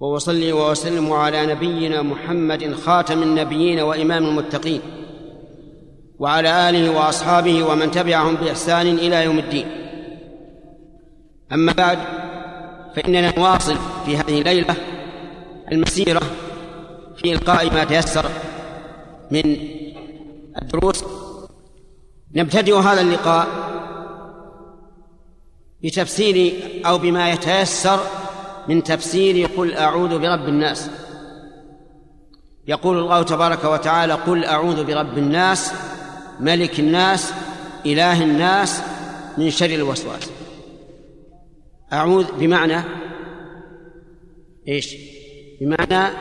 واصلي وأسلم على نبينا محمد خاتم النبيين وإمام المتقين وعلى آله وأصحابه ومن تبعهم بإحسان إلى يوم الدين. أما بعد فإننا نواصل في هذه الليلة المسيرة في إلقاء ما تيسر من الدروس. نبتدئ هذا اللقاء بتفسير أو بما يتيسر من تفسير قل أعوذ برب الناس. يقول الله تبارك وتعالى قل أعوذ برب الناس ملك الناس إله الناس من شر الوسواس. أعوذ بمعنى إيش؟ بمعنى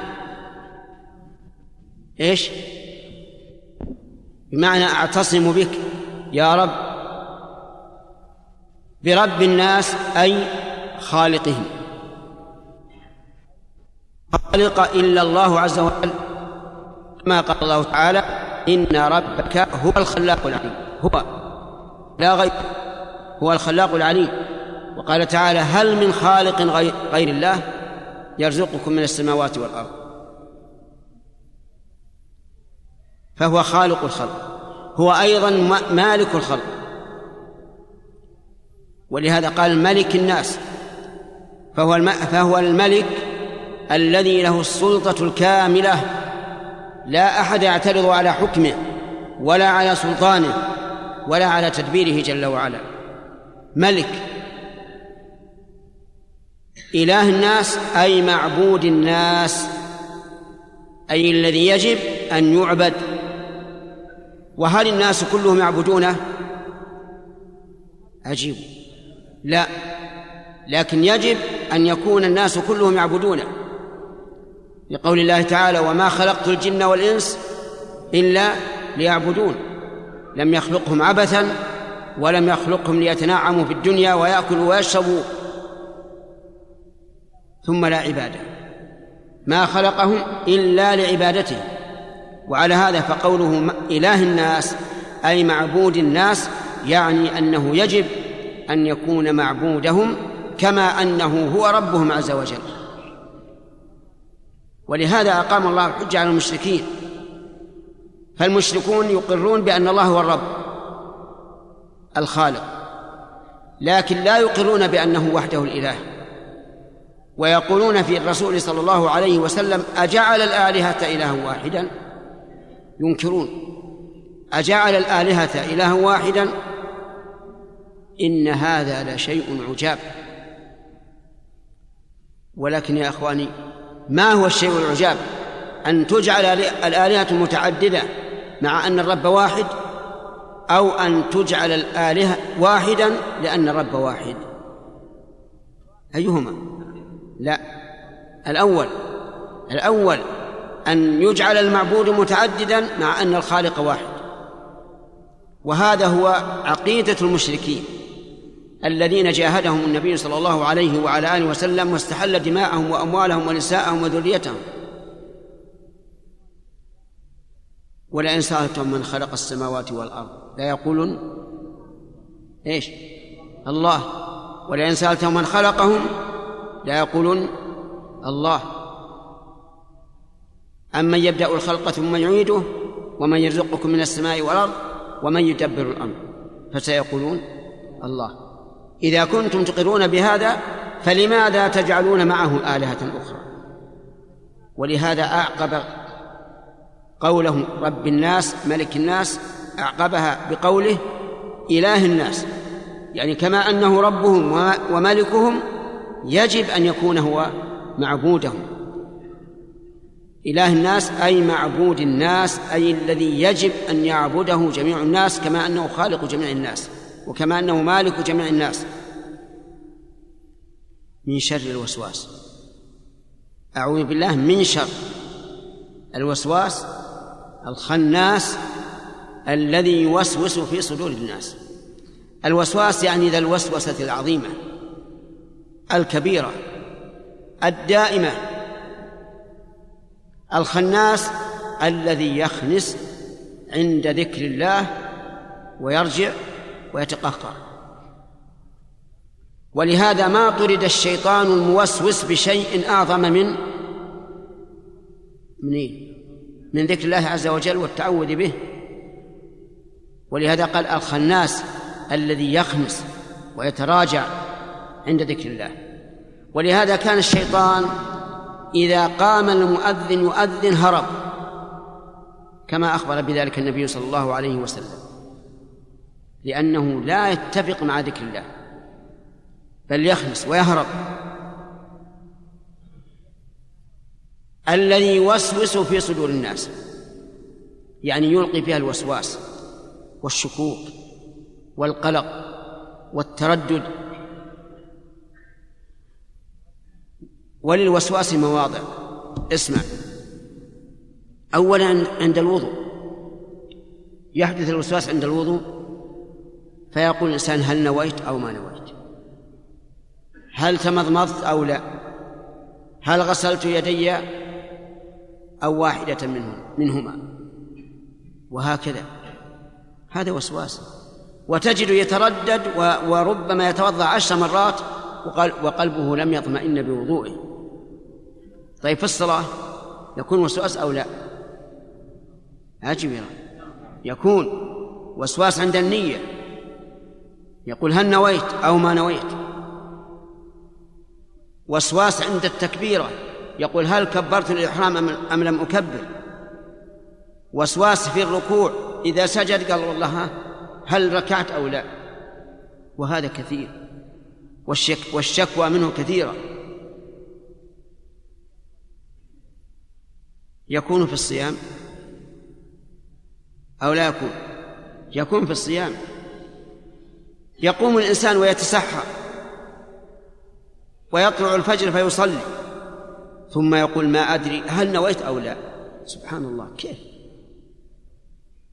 إيش؟ بمعنى أعتصم بك يا رب. برب الناس أي خالقهم. خالق إلا الله عز وجل. كما قال الله تعالى إن ربك هو الخلاق العليم. هو. لا غير هو الخلاق العليم. وقال تعالى هل من خالق غير الله يرزقكم من السماوات والأرض؟ فهو خالق الخلق. هو أيضا مالك الخلق. ولهذا قال ملك الناس. فهو فهو الملك الذي له السلطة الكاملة. لا أحد يعترض على حكمه ولا على سلطانه ولا على تدبيره جل وعلا. ملك. إله الناس أي معبود الناس. أي الذي يجب أن يعبد. وهل الناس كلهم يعبدونه؟ عجيب. لا. لكن يجب أن يكون الناس كلهم يعبدونه. لقول الله تعالى وما خلقت الجن والإنس إلا ليعبدون. لم يخلقهم عبثا ولم يخلقهم ليتنعموا في الدنيا ويأكلوا ويشربوا. ثم لا عبادة. ما خلقهم إلا لعبادته. وعلى هذا فقوله إله الناس أي معبود الناس يعني أنه يجب أن يكون معبودهم كما أنه هو ربهم عز وجل. ولهذا أقام الله الحجة على المشركين. فالمشركون يقرون بأن الله هو الرب الخالق لكن لا يقرون بأنه وحده الإله. ويقولون في الرسول صلى الله عليه وسلم أجعل الآلهة إلها واحدا؟ ينكرون أجعل الآلهة إلها واحدا؟ إن هذا لشيء عجاب. ولكن يا إخواني ما هو الشيء العجاب؟ أن تجعل الآلهة متعددة مع أن الرب واحد أو أن تجعل الآلهة واحدا لأن الرب واحد. أيهما؟ لا. الأول الأول أن يجعل المعبود متعددا مع أن الخالق واحد. وهذا هو عقيدة المشركين. الذين جاهدهم النبي صلى الله عليه وعلى آله وسلم واستحل دماءهم وأموالهم ونساءهم وذريتهم. ولئن سألتم من خلق السماوات والأرض لا يقولون إيش؟ الله. ولئن سألتم من خلقهم لا يقولون الله. أمن يبدأ الخلق ثم يعيده؟ ومن يرزقكم من السماء والأرض؟ ومن يدبر الأمر؟ فسيقولون الله. إذا كنتم تقرون بهذا فلماذا تجعلون معه آلهة أخرى؟ ولهذا أعقب قوله رب الناس ملك الناس أعقبها بقوله إله الناس. يعني كما أنه ربهم وملكهم يجب أن يكون هو معبودهم. إله الناس أي معبود الناس أي الذي يجب أن يعبده جميع الناس كما أنه خالق جميع الناس. وكما أنه مالك جميع الناس من شر الوسواس. أعوذ بالله من شر الوسواس الخناس الذي يوسوس في صدور الناس. الوسواس يعني ذا الوسوسة العظيمة الكبيرة الدائمة. الخناس الذي يخنس عند ذكر الله ويرجع ويتقهقر. ولهذا ما طرد الشيطان الموسوس بشيء أعظم من من إيه؟ من ذكر الله عز وجل والتعوذ به. ولهذا قال الخناس الذي يخنس ويتراجع عند ذكر الله. ولهذا كان الشيطان إذا قام المؤذن يؤذن هرب كما أخبر بذلك النبي صلى الله عليه وسلم. لأنه لا يتفق مع ذكر الله. بل يخنس ويهرب. الذي يوسوس في صدور الناس. يعني يلقي فيها الوسواس والشكوك والقلق والتردد. وللوسواس مواضع. اسمع. اولا عند الوضوء. يحدث الوسواس عند الوضوء. فيقول الإنسان هل نويت أو ما نويت؟ هل تمضمضت أو لا؟ هل غسلت يدي أو واحدة منهم منهما؟ وهكذا. هذا وسواس. وتجد يتردد وربما يتوضأ عشر مرات وقلبه لم يطمئن بوضوئه. طيب في الصلاة يكون وسواس أو لا؟ عجب يكون. وسواس عند النية. يقول هل نويت أو ما نويت؟ وسواس عند التكبيرة يقول هل كبرت الإحرام أم لم أكبر؟ وسواس في الركوع. إذا سجد قال والله هل ركعت أو لا؟ وهذا كثير. والشك والشكوى منه كثيرة. يكون في الصيام أو لا يكون؟ يكون في الصيام. يقوم الإنسان ويتسحر ويطلع الفجر فيصلي. ثم يقول ما أدري هل نويت أو لا. سبحان الله كيف؟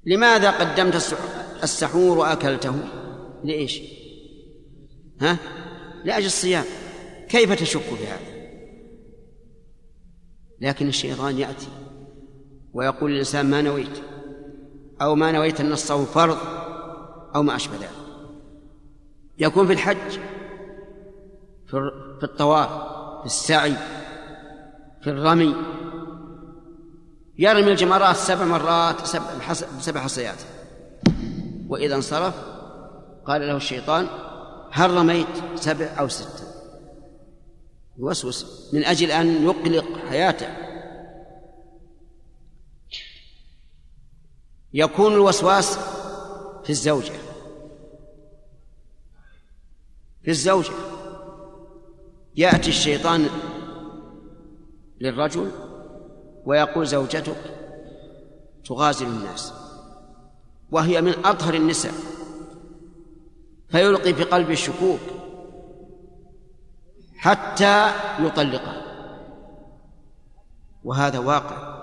لماذا قدمت السحور وأكلته؟ لإيش؟ ها؟ لأجل الصيام. كيف تشك في هذا؟ لكن الشيطان يأتي ويقول الإنسان ما نويت أو ما نويت أن الصوم فرض أو ما أشبه ذلك. يكون في الحج في الطواف في السعي في الرمي. يرمي الجمرات سبع مرات سبع, حصيات. وإذا انصرف قال له الشيطان هل رميت سبع أو ستة؟ يوسوس من أجل أن يقلق حياته. يكون الوسواس في الزوجة. في الزوجة يأتي الشيطان للرجل ويقول زوجتك تغازل الناس وهي من أطهر النساء فيلقي في قلبه الشكوك حتى يطلقه. وهذا واقع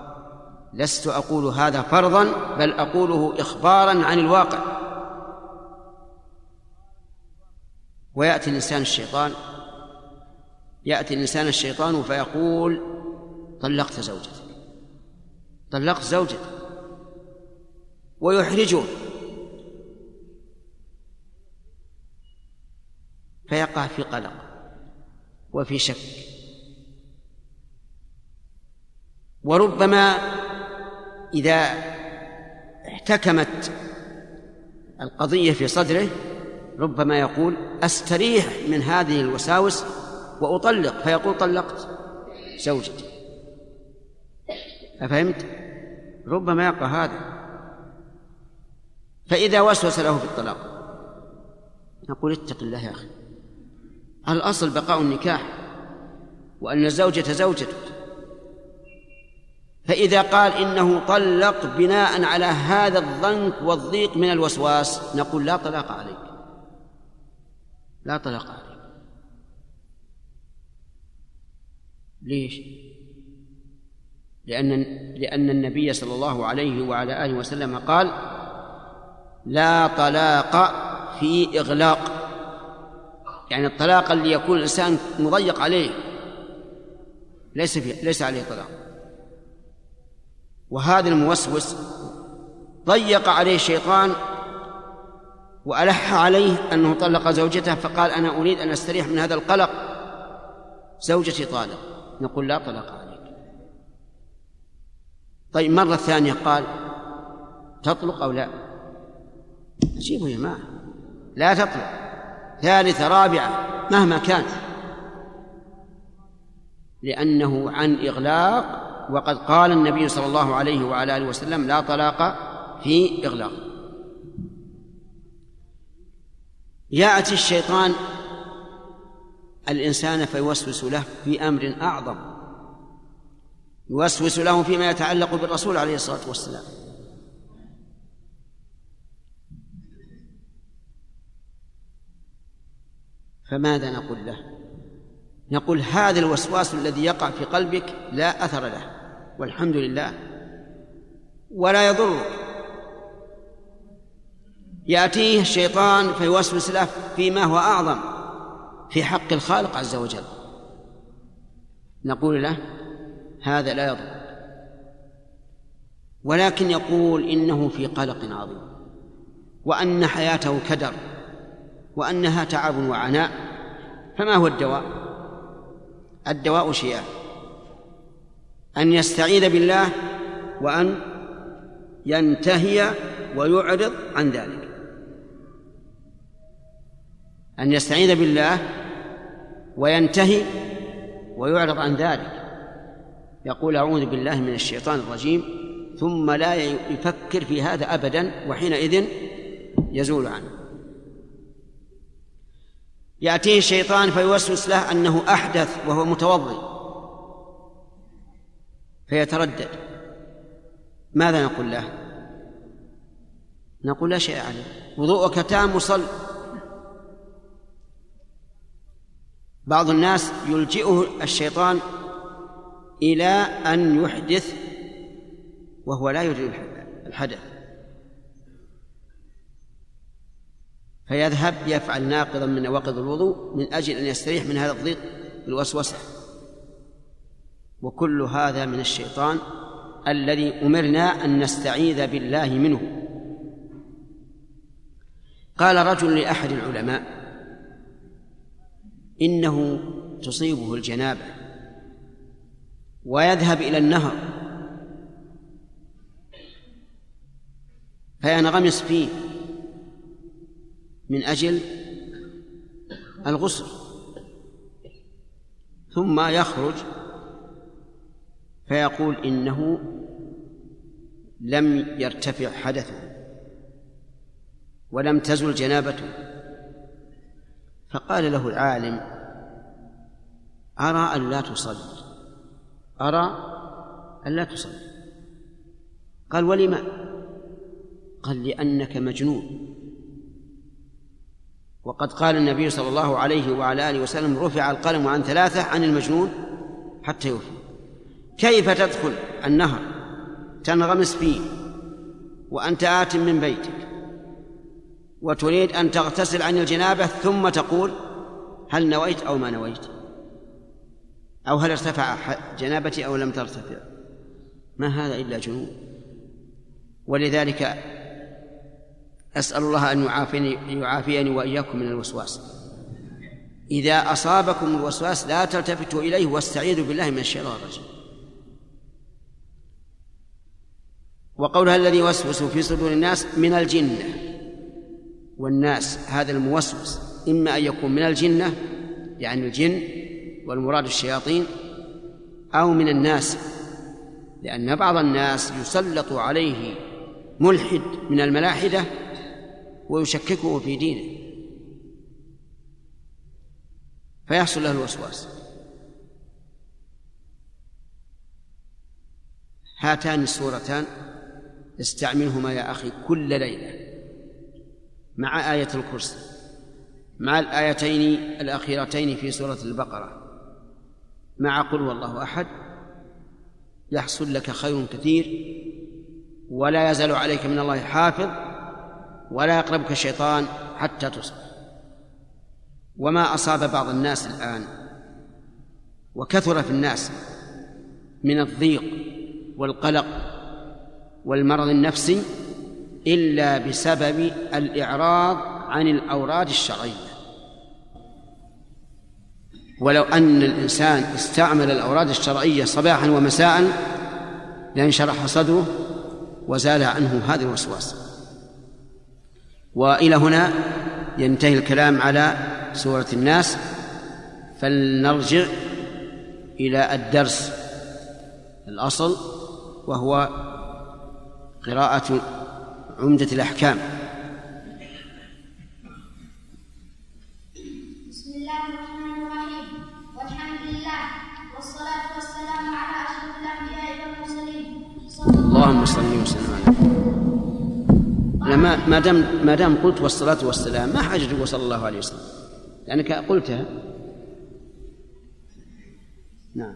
لست أقول هذا فرضا بل أقوله اخبارا عن الواقع. ويأتي الإنسان الشيطان يأتي الإنسان الشيطان فيقول طلقت زوجتك طلقت زوجتك ويحرجه فيقع في قلق وفي شك. وربما إذا احتكمت القضية في صدره ربما يقول أستريح من هذه الوساوس وأطلق. فيقول طلقت زوجتي. أفهمت؟ ربما يقع هذا. فإذا وسوس له في الطلاق نقول اتق الله يا أخي. الأصل بقاء النكاح وأن الزوجة زوجتك فإذا قال إنه طلق بناء على هذا الضنك والضيق من الوسواس نقول لا طلاق عليك لا طلاق عليك ليش؟ لأن لأن النبي صلى الله عليه وعلى آله وسلم قال لا طلاق في إغلاق. يعني الطلاق اللي يكون الإنسان مضيق عليه ليس فيه ليس عليه طلاق. وهذا الموسوس ضيق عليه الشيطان وألح عليه أنه طلق زوجته فقال أنا أريد أن أستريح من هذا القلق. زوجتي طالق. نقول لا طلق عليك. طيب مرة ثانية قال تطلق أو لا؟ أجيبوا يا جماعة. لا تطلق. ثالثة رابعة مهما كان لأنه عن إغلاق وقد قال النبي صلى الله عليه وعلى آله وسلم لا طلاق في إغلاق. يأتي الشيطان الإنسان فيوسوس له في أمر أعظم يوسوس له فيما يتعلق بالرسول عليه الصلاة والسلام. فماذا نقول له؟ نقول هذا الوسواس الذي يقع في قلبك لا أثر له والحمد لله ولا يضرك. يأتيه الشيطان فيوسوس له فيما هو أعظم في حق الخالق عز وجل. نقول له هذا لا يضر. ولكن يقول إنه في قلق عظيم وأن حياته كدر وأنها تعب وعناء فما هو الدواء؟ الدواء شيئان أن يستعيذ بالله وأن ينتهي ويعرض عن ذلك. أن يستعيذ بالله وينتهي ويعرض عن ذلك. يقول أعوذ بالله من الشيطان الرجيم. ثم لا يفكر في هذا أبدا وحينئذ يزول عنه. يأتيه الشيطان فيوسوس له أنه أحدث وهو متوضئ فيتردد. ماذا نقول له؟ نقول لا شيء عليه. وضوءك تام وصل. بعض الناس يلجئه الشيطان إلى أن يحدث وهو لا يريد الحدث. فيذهب يفعل ناقضا من نواقض الوضوء من أجل أن يستريح من هذا الضيق بالوسوسة. وكل هذا من الشيطان الذي أمرنا أن نستعيذ بالله منه. قال رجل لأحد العلماء إنه تصيبه الجنابة ويذهب إلى النهر. فينغمس فيه من أجل الغسل. ثم يخرج فيقول إنه لم يرتفع حدثه ولم تزل جنابته. فقال له العالم أرى أن لا تصلي. أرى أن لا تصلي. قال ولما؟ قال لأنك مجنون. وقد قال النبي صلى الله عليه وعلى آله وسلم رفع القلم عن ثلاثة عن المجنون حتى يوفي. كيف تدخل النهر؟ تنغمس فيه وأنت آت من بيتك وتريد أن تغتسل عن الجنابة ثم تقول هل نويت أو ما نويت؟ أو هل ارتفع جنابتي أو لم ترتفع؟ ما هذا إلا جنون. ولذلك أسأل الله أن يعافيني, يعافيني وإياكم من الوسواس. إذا أصابكم الوسواس لا تلتفتوا إليه واستعيذوا بالله من الشيطان الرجيم. وقولها الذي يوسوس في صدور الناس من الجنة. والناس هذا الموسوس إما أن يكون من الجنة يعني الجن والمراد الشياطين أو من الناس لأن بعض الناس يسلط عليه ملحد من الملاحدة ويشككه في دينه فيحصل له الوسواس. هاتان السورتان استعملهما يا أخي كل ليلة مع آية الكرسي مع الآيتين الأخيرتين في سورة البقرة. مع قل والله أحد. يحصل لك خير كثير ولا يزال عليك من الله حافظ ولا يقربك الشيطان حتى تصبح وما أصاب بعض الناس الآن وكثر في الناس من الضيق والقلق والمرض النفسي إلا بسبب الإعراض عن الأوراد الشرعية. ولو أن الإنسان استعمل الأوراد الشرعية صباحا ومساء لانشرح صدره وزال عنه هذا الوسواس. وإلى هنا ينتهي الكلام على سورة الناس. فلنرجع إلى الدرس الأصل وهو قراءة عمدة الأحكام. اللهم صل وسلم على أنا ما ما دام ما دام قلت والصلاة والسلام ما حاجة تقول صلى الله عليه وسلم. لأنك قلتها. نعم.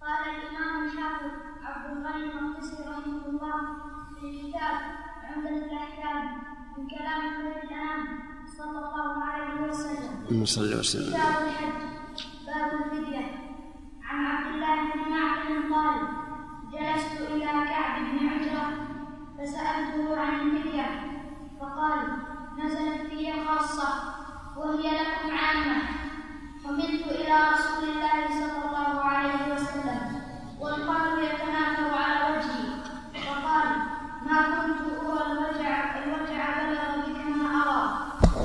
قال الإمام الحافظ عبد الغني المقدسي رحمه الله في كتاب عمدة الأحكام من كلام خير الأنام صلى الله عليه وسلم. صلى وسلم. كتاب الحج باب الفدية. عن عبد الله بن معقل قال جلست إلى كعب بن عجرة فسألته عن الفدية فقال نزلت في خاصة وهي لكم عامة. حملت إلى رسول الله صلى الله عليه وسلم والقمر يتناثر على وجهي فقال ما كنت أرى الوجع الوجع بلغ بك ما أرى.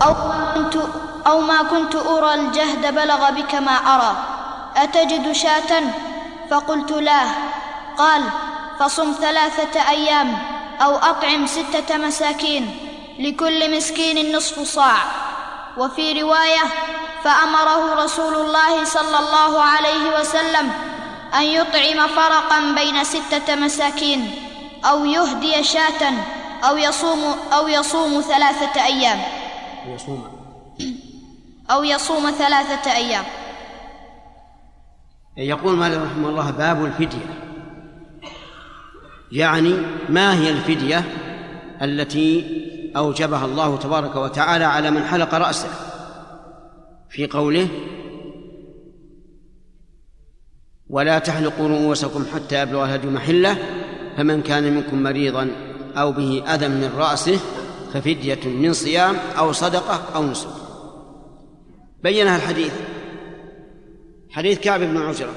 أو ما كنت أو ما كنت أرى الجهد بلغ بك ما أرى. أتجد شاة؟ فقلت لا. قال فصم ثلاثة أيام أو أطعم ستة مساكين لكل مسكين نصف صاع. وفي رواية فأمره رسول الله صلى الله عليه وسلم أن يطعم فرقا بين ستة مساكين أو يهدي شاة أو يصوم أو يصوم ثلاثة أيام. يصوم. أو يصوم ثلاثة أيام. يقول مالك رحمه الله باب الفدية. يعني ما هي الفدية التي أوجبها الله تبارك وتعالى على من حلق رأسه؟ في قوله ولا تحلقوا رؤوسكم حتى يبلغ الهدي محلة فمن كان منكم مريضا أو به أذى من رأسه ففدية من صيام أو صدقة أو نسك. بينها الحديث حديث كعب بن عجرة.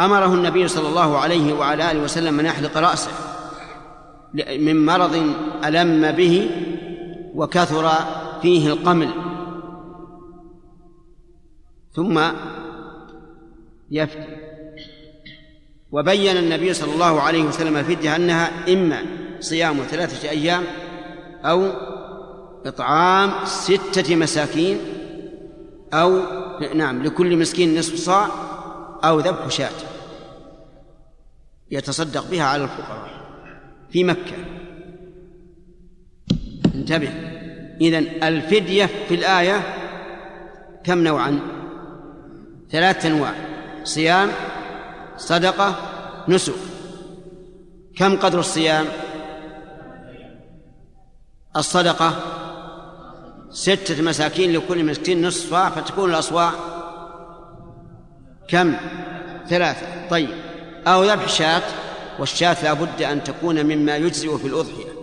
أمره النبي صلى الله عليه وعلى آله وسلم أن يحلق رأسه من مرض ألم به وكثر فيه القمل. ثم يفتي. وبين النبي صلى الله عليه وسلم الفدية أنها إما صيام ثلاثة أيام أو إطعام ستة مساكين أو نعم لكل مسكين نصف صاع أو ذبح شاة يتصدق بها على الفقراء في مكة. انتبه. إذن الفدية في الآية كم نوعا؟ ثلاثة أنواع. صيام صدقة نسك. كم قدر الصيام؟ الصدقة ستة مساكين لكل مسكين نصف صاع فتكون الأصواع كم؟ ثلاثة. طيب. أو ذبح شاة والشاة لا بد أن تكون مما يجزئ في الأضحية.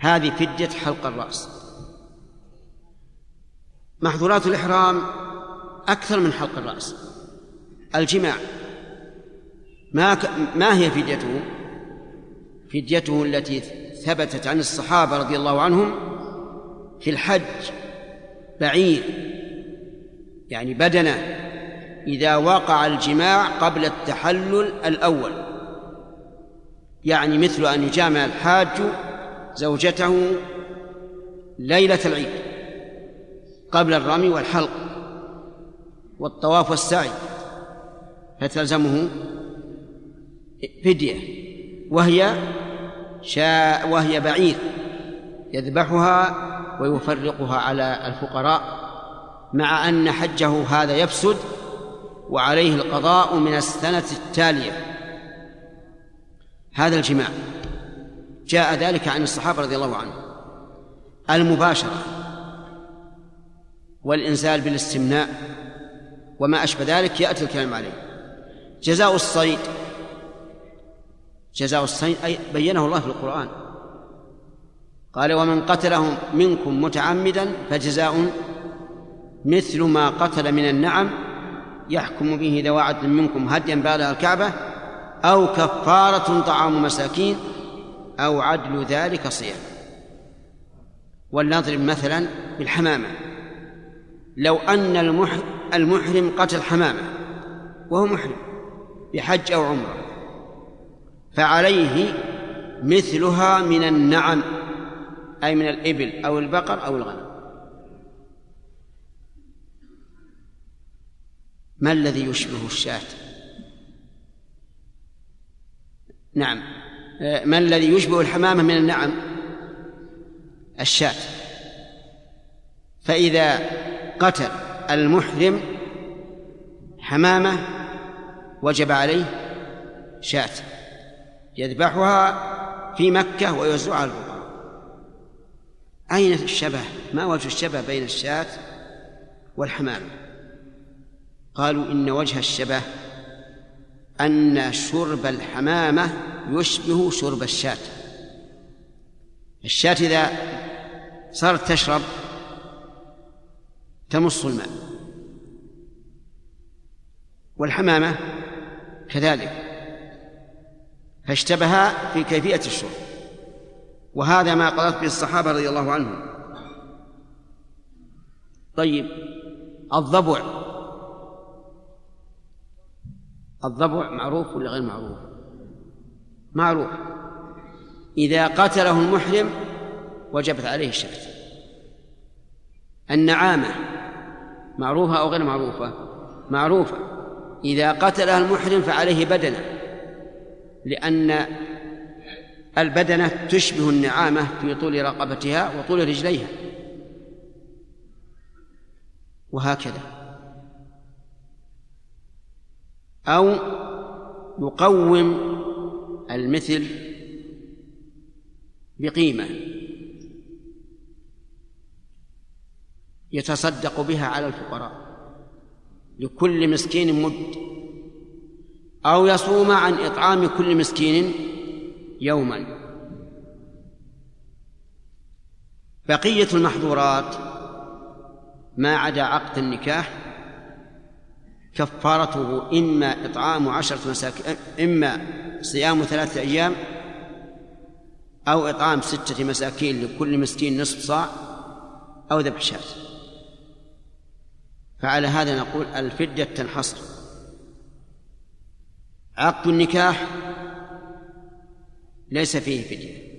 هذه فدية حلق الرأس. محظورات الإحرام أكثر من حلق الرأس. الجماع. ما. ما هي فديته؟ فديته التي ثبتت عن الصحابة رضي الله عنهم في الحج بعير يعني بدنة. إذا وقع الجماع قبل التحلل الأول. يعني مثل أن يجامع الحاج زوجته ليلة العيد قبل الرمي والحلق والطواف والسعي فتلزمه فدية وهي شاء وهي بعير يذبحها ويفرقها على الفقراء مع أن حجه هذا يفسد وعليه القضاء من السنة التالية. هذا الجماع. جاء ذلك عن الصحابة رضي الله عنهم. المباشرة والإنزال بالاستمناء وما أشبه ذلك يأتي الكلام عليه. جزاء الصيد. جزاء الصيد أي بينه الله في القرآن. قال ومن قتله منكم متعمدا فجزاء مثل ما قتل من النعم يحكم به ذوى عدل منكم هديا بالغ الكعبة أو كفارة طعام مساكين أو عدل ذلك صيام. ولنضرب مثلا بالحمامة. لو أن المحرم قتل حمامة وهو محرم بحج أو عمرة فعليه مثلها من النعم أي من الإبل أو البقر أو الغنم. ما الذي يشبه الشاة؟ نعم. ما الذي يشبه الحمامة من النعم؟ الشاة. فإذا قتل المحرم حمامة وجب عليه شاة. يذبحها في مكة ويوزعها على الفقراء أين الشبه؟ ما وجه الشبه بين الشاة والحمامة؟ قالوا إن وجه الشبه أن شرب الحمامة يشبه شرب الشاة. الشاة إذا صارت تشرب تمص الماء. والحمامة كذلك. فاشتبها في كيفية الشرب. وهذا ما قضت به الصحابة رضي الله عنهم. طيب الضبع. الضبع معروف ولا غير معروف؟ معروف. إذا قتله المحرم وجبت عليه الشفت النعامة معروفة أو غير معروفة؟ معروفة. إذا قتلها المحرم فعليه بدنة لأن البدنة تشبه النعامة في طول رقبتها وطول رجليها. وهكذا. أو يقوم المثل بقيمة يتصدق بها على الفقراء لكل مسكين مد. أو يصوم عن إطعام كل مسكين يوما. بقية المحظورات ما عدا عقد النكاح كفارته إما إطعام عشرة مساكين إما صيام ثلاثة أيام أو إطعام ستة مساكين لكل مسكين نصف صاع أو ذبح شاة. فعلى هذا نقول الفدية تنحصر. عقد النكاح ليس فيه فدية.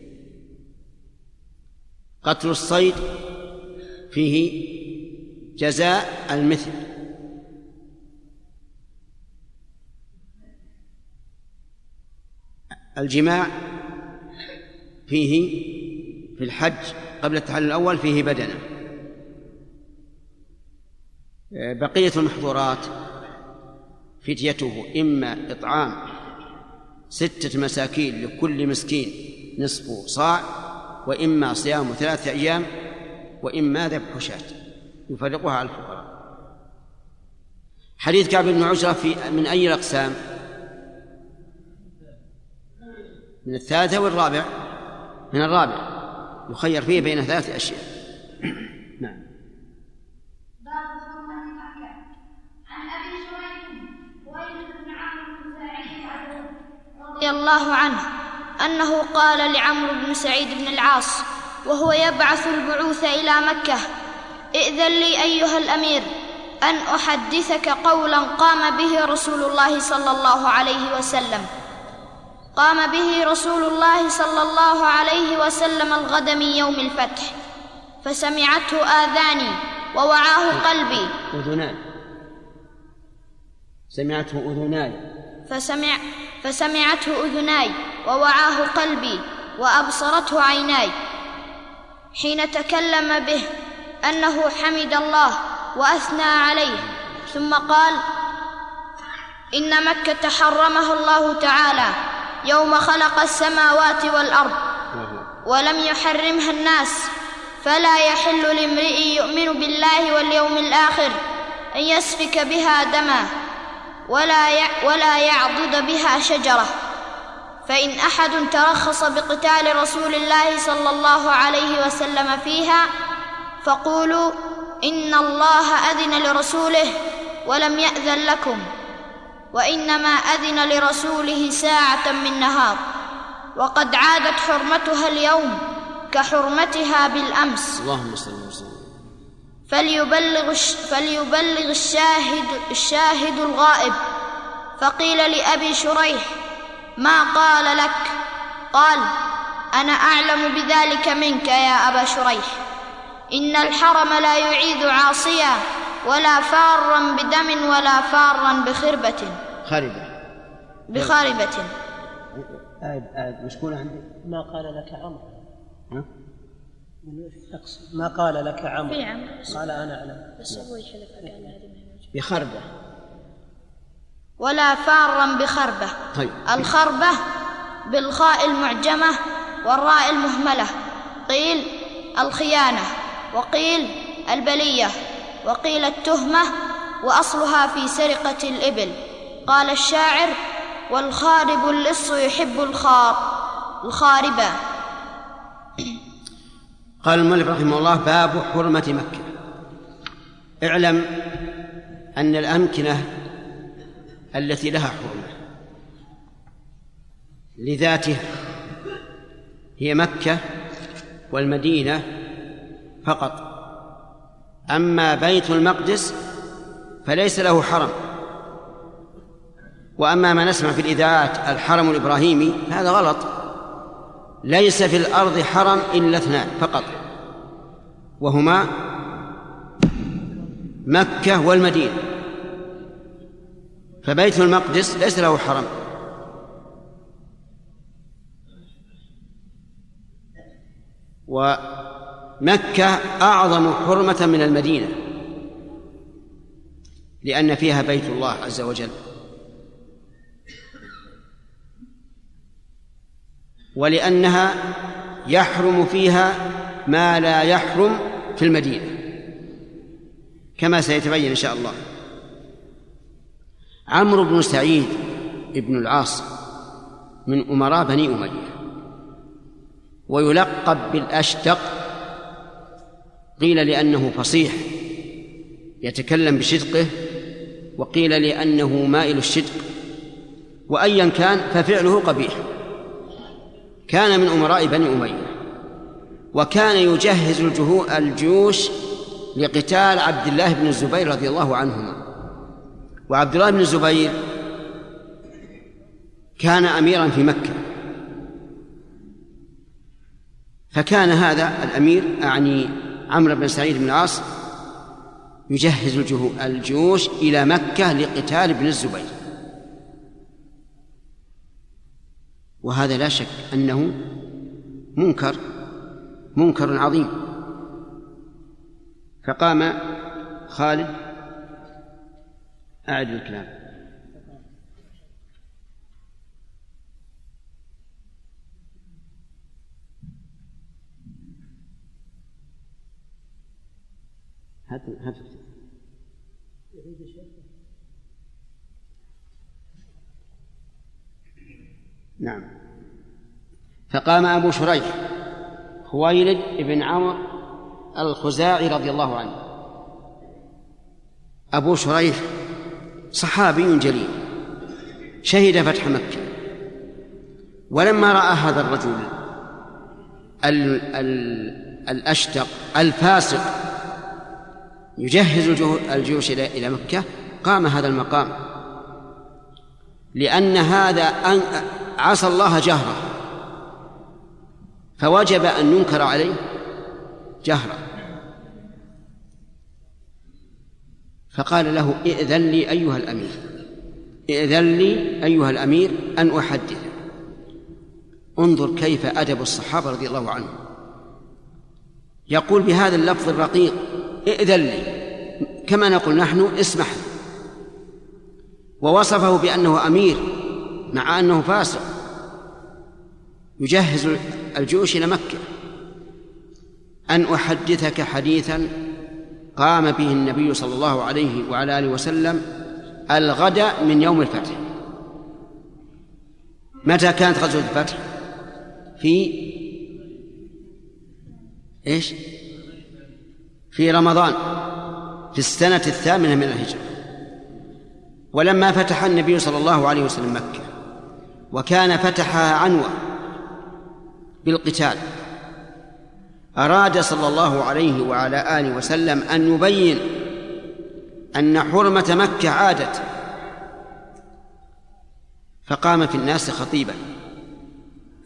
قتل الصيد فيه جزاء المثل. الجماع فيه في الحج قبل التحلل الأول فيه بدنة. بقية المحظورات فديته إما إطعام ستة مساكين لكل مسكين نصف صاع وإما صيام ثلاثة أيام وإما ذبح شاة يفرقها على الفقراء. حديث كعب بن عجرة في من أي الأقسام؟ من الثالثة والرابع؟ من الرابع. يخير فيه بين ثلاث أشياء. نعم. رضي الله عنه أنه قال لعمرو بن سعيد بن العاص وهو يبعث البعوث إلى مكة ائذن لي أيها الأمير أن أحدثك قولا قام به رسول الله صلى الله عليه وسلم. قام به رسول الله صلى الله عليه وسلم الغد من يوم الفتح فسمعته آذاني ووعاه قلبي. أذناي سمعته أذناي. فسمع فسمعته أذناي ووعاه قلبي وأبصرته عيناي. حين تكلم به أنه حمد الله وأثنى عليه ثم قال إن مكة حرمها الله تعالى يوم خلق السماوات والأرض ولم يحرمها الناس فلا يحل لامرئ يؤمن بالله واليوم الآخر أن يسفك بها دما ولا ولا يعضد بها شجرة. فإن أحد ترخص بقتال رسول الله صلى الله عليه وسلم فيها فقولوا إن الله أذن لرسوله ولم يأذن لكم. وإنما أذن لرسوله ساعة من نهار. وقد عادت حرمتها اليوم كحرمتها بالأمس. اللهم صل وسلم. فليبلغ فليبلغ الشاهد الشاهد الغائب. فقيل لأبي شريح ما قال لك؟ قال أنا أعلم بذلك منك يا أبا شريح. إن الحرم لا يعيد عاصيا ولا فارا بدم ولا فارا بخربة. خربه بخاربة. آية آية مشكولة عندي؟ ما قال لك عمرو. ها؟ ما قال لك عمرو. في عمرو. قال أنا أعلم. بس قال هذه موجودة. بخربة. ولا فارا بخربة. طيب. الخربة بالخاء المعجمة والراء المهملة. قيل الخيانة وقيل البلية. وقيل التهمة وأصلها في سرقة الإبل. قال الشاعر والخارب اللص يحب الخار الخاربة قال المؤلف رحمه الله باب حرمة مكة. اعلم أن الأمكنة التي لها حرمة لذاتها هي مكة والمدينة فقط. أما بيت المقدس فليس له حرم. وأما ما نسمع في الإذاعات الحرم الإبراهيمي هذا غلط. ليس في الأرض حرم إلا اثنان فقط. وهما مكة والمدينة. فبيت المقدس ليس له حرم. ومكة أعظم حرمة من المدينة لأن فيها بيت الله عز وجل. ولأنها يحرم فيها ما لا يحرم في المدينة كما سيتبين إن شاء الله. عمرو بن سعيد بن العاص من أمراء بني أمية ويلقب بالأشتق قيل لأنه فصيح يتكلم بشدقه وقيل لأنه مائل الشدق. وأيا كان ففعله قبيح. كان من أمراء بني أمية. وكان يجهز الجيوش لقتال عبد الله بن الزبير رضي الله عنهما. وعبد الله بن الزبير كان أميرا في مكة. فكان هذا الأمير أعني عمرو بن سعيد بن العاص يجهز الجيوش إلى مكة لقتال ابن الزبير. وهذا لا شك أنه منكر منكر عظيم. فقام خالد أعد الكلام. هات هات نعم. فقام أبو شريح خويلد بن عمرو الخزاعي رضي الله عنه. أبو شريح صحابي جليل. شهد فتح مكة. ولما رأى هذا الرجل ال ال الأشتق الفاسق يجهز الجيوش إلى مكة. قام هذا المقام. لأن هذا عصى الله جهرا فوجب أن ينكر عليه جهرا فقال له ائذن لي أيها الأمير. ائذن لي أيها الأمير أن أحدث. انظر كيف أدب الصحابة رضي الله عنهم. يقول بهذا اللفظ الرقيق ائذن لي. كما نقول نحن اسمح ووصفه بأنه أمير مع أنه فاسق. يجهز الجيوش إلى مكة. أن أحدثك حديثا قام به النبي صلى الله عليه وعلى آله وسلم الغد من يوم الفتح. متى كانت غزوة الفتح؟ في إيش؟ في رمضان في السنة الثامنة من الهجرة. ولما فتح النبي صلى الله عليه وسلم مكة وكان فتحها عنوة بالقتال أراد صلى الله عليه وعلى آله وسلم أن يبين أن حرمة مكة عادت فقام في الناس خطيبا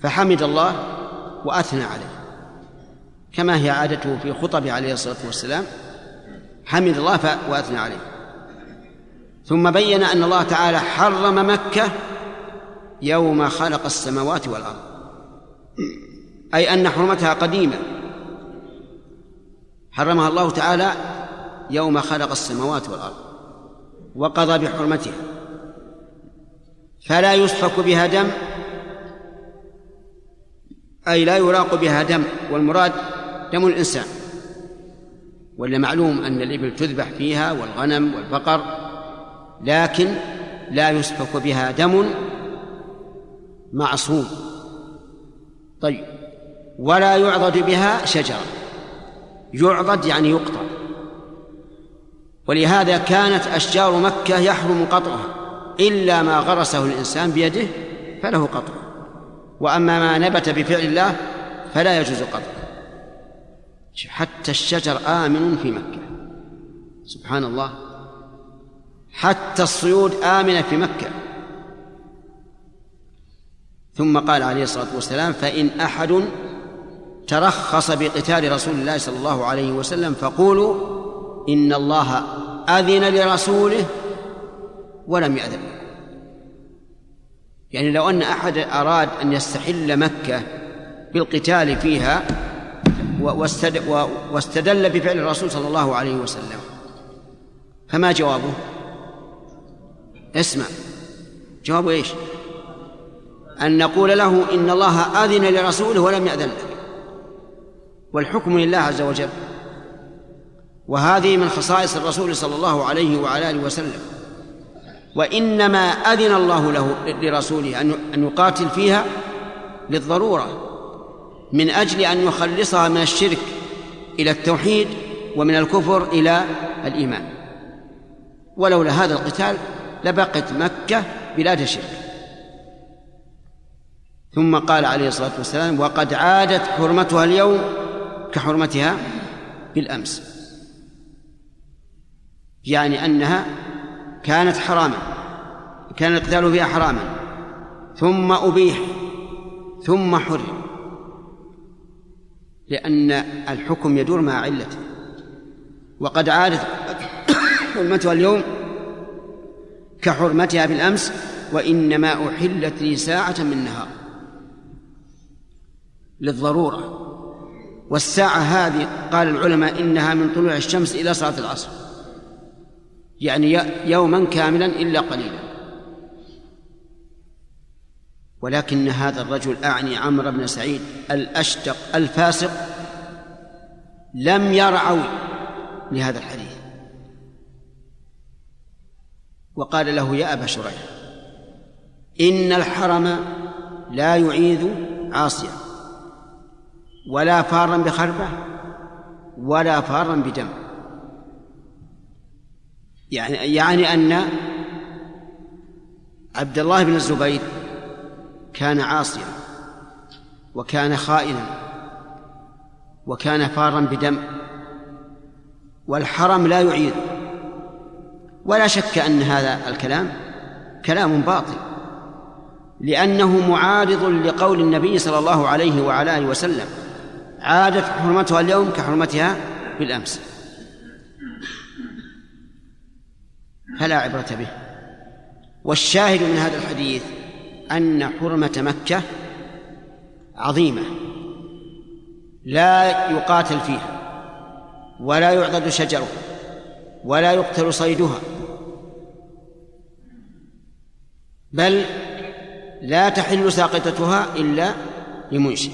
فحمد الله وأثنى عليه. كما هي عادته في خطب عليه الصلاة والسلام. حمد الله وأثنى عليه. ثم بين أن الله تعالى حرم مكة يوم خلق السماوات والأرض. أي أن حرمتها قديمة. حرمها الله تعالى يوم خلق السماوات والأرض وقضى بحرمتها. فلا يسفك بها دم. أي لا يراق بها دم. والمراد دم الإنسان. ولا معلوم أن الإبل تذبح فيها والغنم والبقر لكن لا يسفك بها دم معصوم. طيب. ولا يعضد بها شجرة. يعضد يعني يقطع. ولهذا كانت أشجار مكة يحرم قطعها. إلا ما غرسه الإنسان بيده فله قطع. وأما ما نبت بفعل الله فلا يجوز قطعه. حتى الشجر آمن في مكة. سبحان الله. حتى الصيود آمنة في مكة. ثم قال عليه الصلاة والسلام فإن أحد ترخص بقتال رسول الله صلى الله عليه وسلم فقولوا إن الله أذن لرسوله ولم يأذن. يعني لو أن أحد أراد أن يستحل مكة بالقتال فيها واستدل بفعل الرسول صلى الله عليه وسلم. فما جوابه؟ اسمع. جوابه إيش؟ أن نقول له إن الله أذن لرسوله ولم يأذن لك والحكم لله عز وجل. وهذه من خصائص الرسول صلى الله عليه وعلى آله وسلم. وإنما أذن الله له لرسوله أن يقاتل فيها للضرورة. من أجل أن يخلصها من الشرك إلى التوحيد ومن الكفر إلى الإيمان. ولولا هذا القتال لبقت مكة بلاد شرك. ثم قال عليه الصلاة والسلام وقد عادت حرمتها اليوم كحرمتها بالأمس. يعني أنها كانت حراما كان القتال فيها حراما. ثم أبيح ثم حرم. لأن الحكم يدور مع علته. وقد عادت حرمتها اليوم كحرمتها بالأمس وإنما أحلت لي ساعة من نهار للضرورة. والساعة هذه قال العلماء إنها من طلوع الشمس إلى صلاة العصر. يعني يوما كاملا إلا قليلا. ولكن هذا الرجل أعني عمرو بن سعيد الأشتق الفاسق لم يرعوا لهذا الحديث. وقال له يا أبا شريح إن الحرم لا يعيذ عاصيا ولا فارا بخربة ولا فارا بدم. يعني يعني أن عبد الله بن الزبير كان عاصيا وكان خائنا وكان فارا بدم والحرم لا يعيد. ولا شك أن هذا الكلام كلام باطل لأنه معارض لقول النبي صلى الله عليه وعلى آله وسلم عادت حرمتها اليوم كحرمتها بالأمس. فلا عبرة به. والشاهد من هذا الحديث أن حرمة مكة عظيمة لا يقاتل فيها ولا يعضد شجرها ولا يقتل صيدها بل لا تحل ساقطتها إلا لمنشد.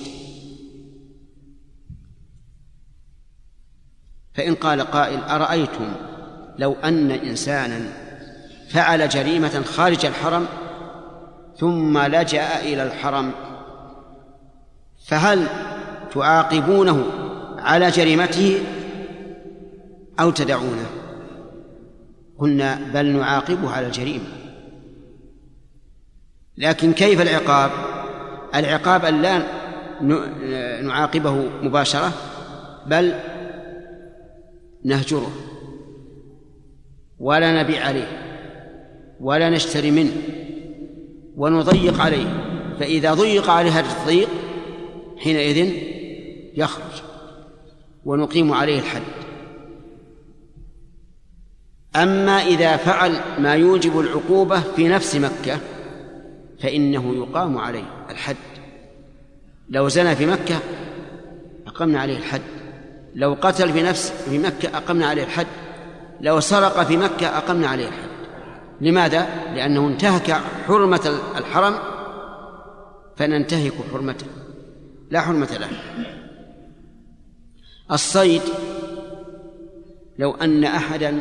فإن قال قائل أرأيتم لو أن إنسانا فعل جريمة خارج الحرم ثم لجأ إلى الحرم. فهل تعاقبونه على جريمته أو تدعونه؟ قلنا بل نعاقبه على الجريمة. لكن كيف العقاب؟ العقاب أن لا نعاقبه مباشرة بل نهجره ولا نبيع عليه ولا نشتري منه. ونضيق عليه فإذا ضيق عليه هذا التضييق حينئذ يخرج ونقيم عليه الحد. أما إذا فعل ما يوجب العقوبة في نفس مكة فإنه يقام عليه الحد. لو زنى في مكة أقمنا عليه الحد لو قتل في نفس في مكة أقمنا عليه الحد لو سرق في مكة أقمنا عليه الحد. لماذا؟ لأنه انتهك حرمة الحرم فننتهك حرمته لا حرمة له. الصيد لو أن أحدا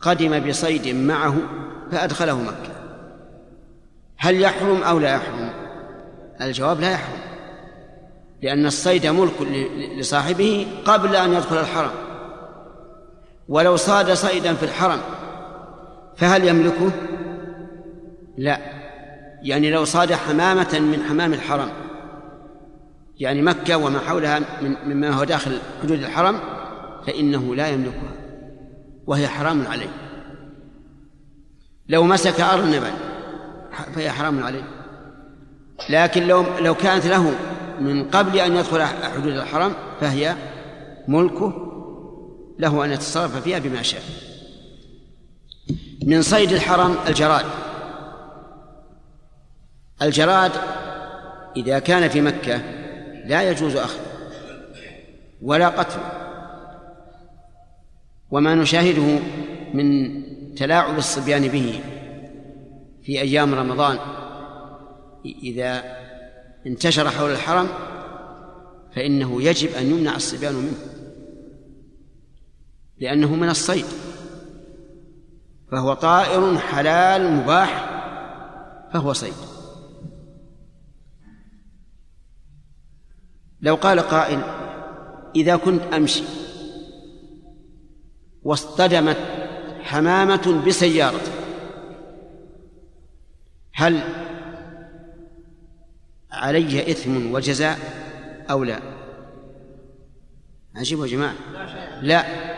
قدم بصيد معه فأدخله مكة. هل يحرم أو لا يحرم؟ الجواب لا يحرم لأن الصيد ملك لصاحبه قبل أن يدخل الحرم. ولو صاد صيدا في الحرم فهل يملكه؟ لا. يعني لو صاد حمامة من حمام الحرم يعني مكة وما حولها مما هو داخل حدود الحرم فإنه لا يملكها وهي حرام عليه. لو مسك أرنبا فهي حرام عليه. لكن لو لو كانت له من قبل أن يدخل حدود الحرم فهي ملكه له أن يتصرف فيها بما شاء. من صيد الحرم الجراد. الجراد إذا كان في مكة لا يجوز أخذه ولا قتله. وما نشاهده من تلاعب الصبيان به في أيام رمضان. إذا انتشر حول الحرم فإنه يجب أن يمنع الصبيان منه لأنه من الصيد. فهو طائر حلال مباح فهو صيد. لو قال قائل إذا كنت أمشي واصطدمت حمامة بسيارة هل علي إثم وجزاء أو لا؟ عجيب يا جماعة. لا.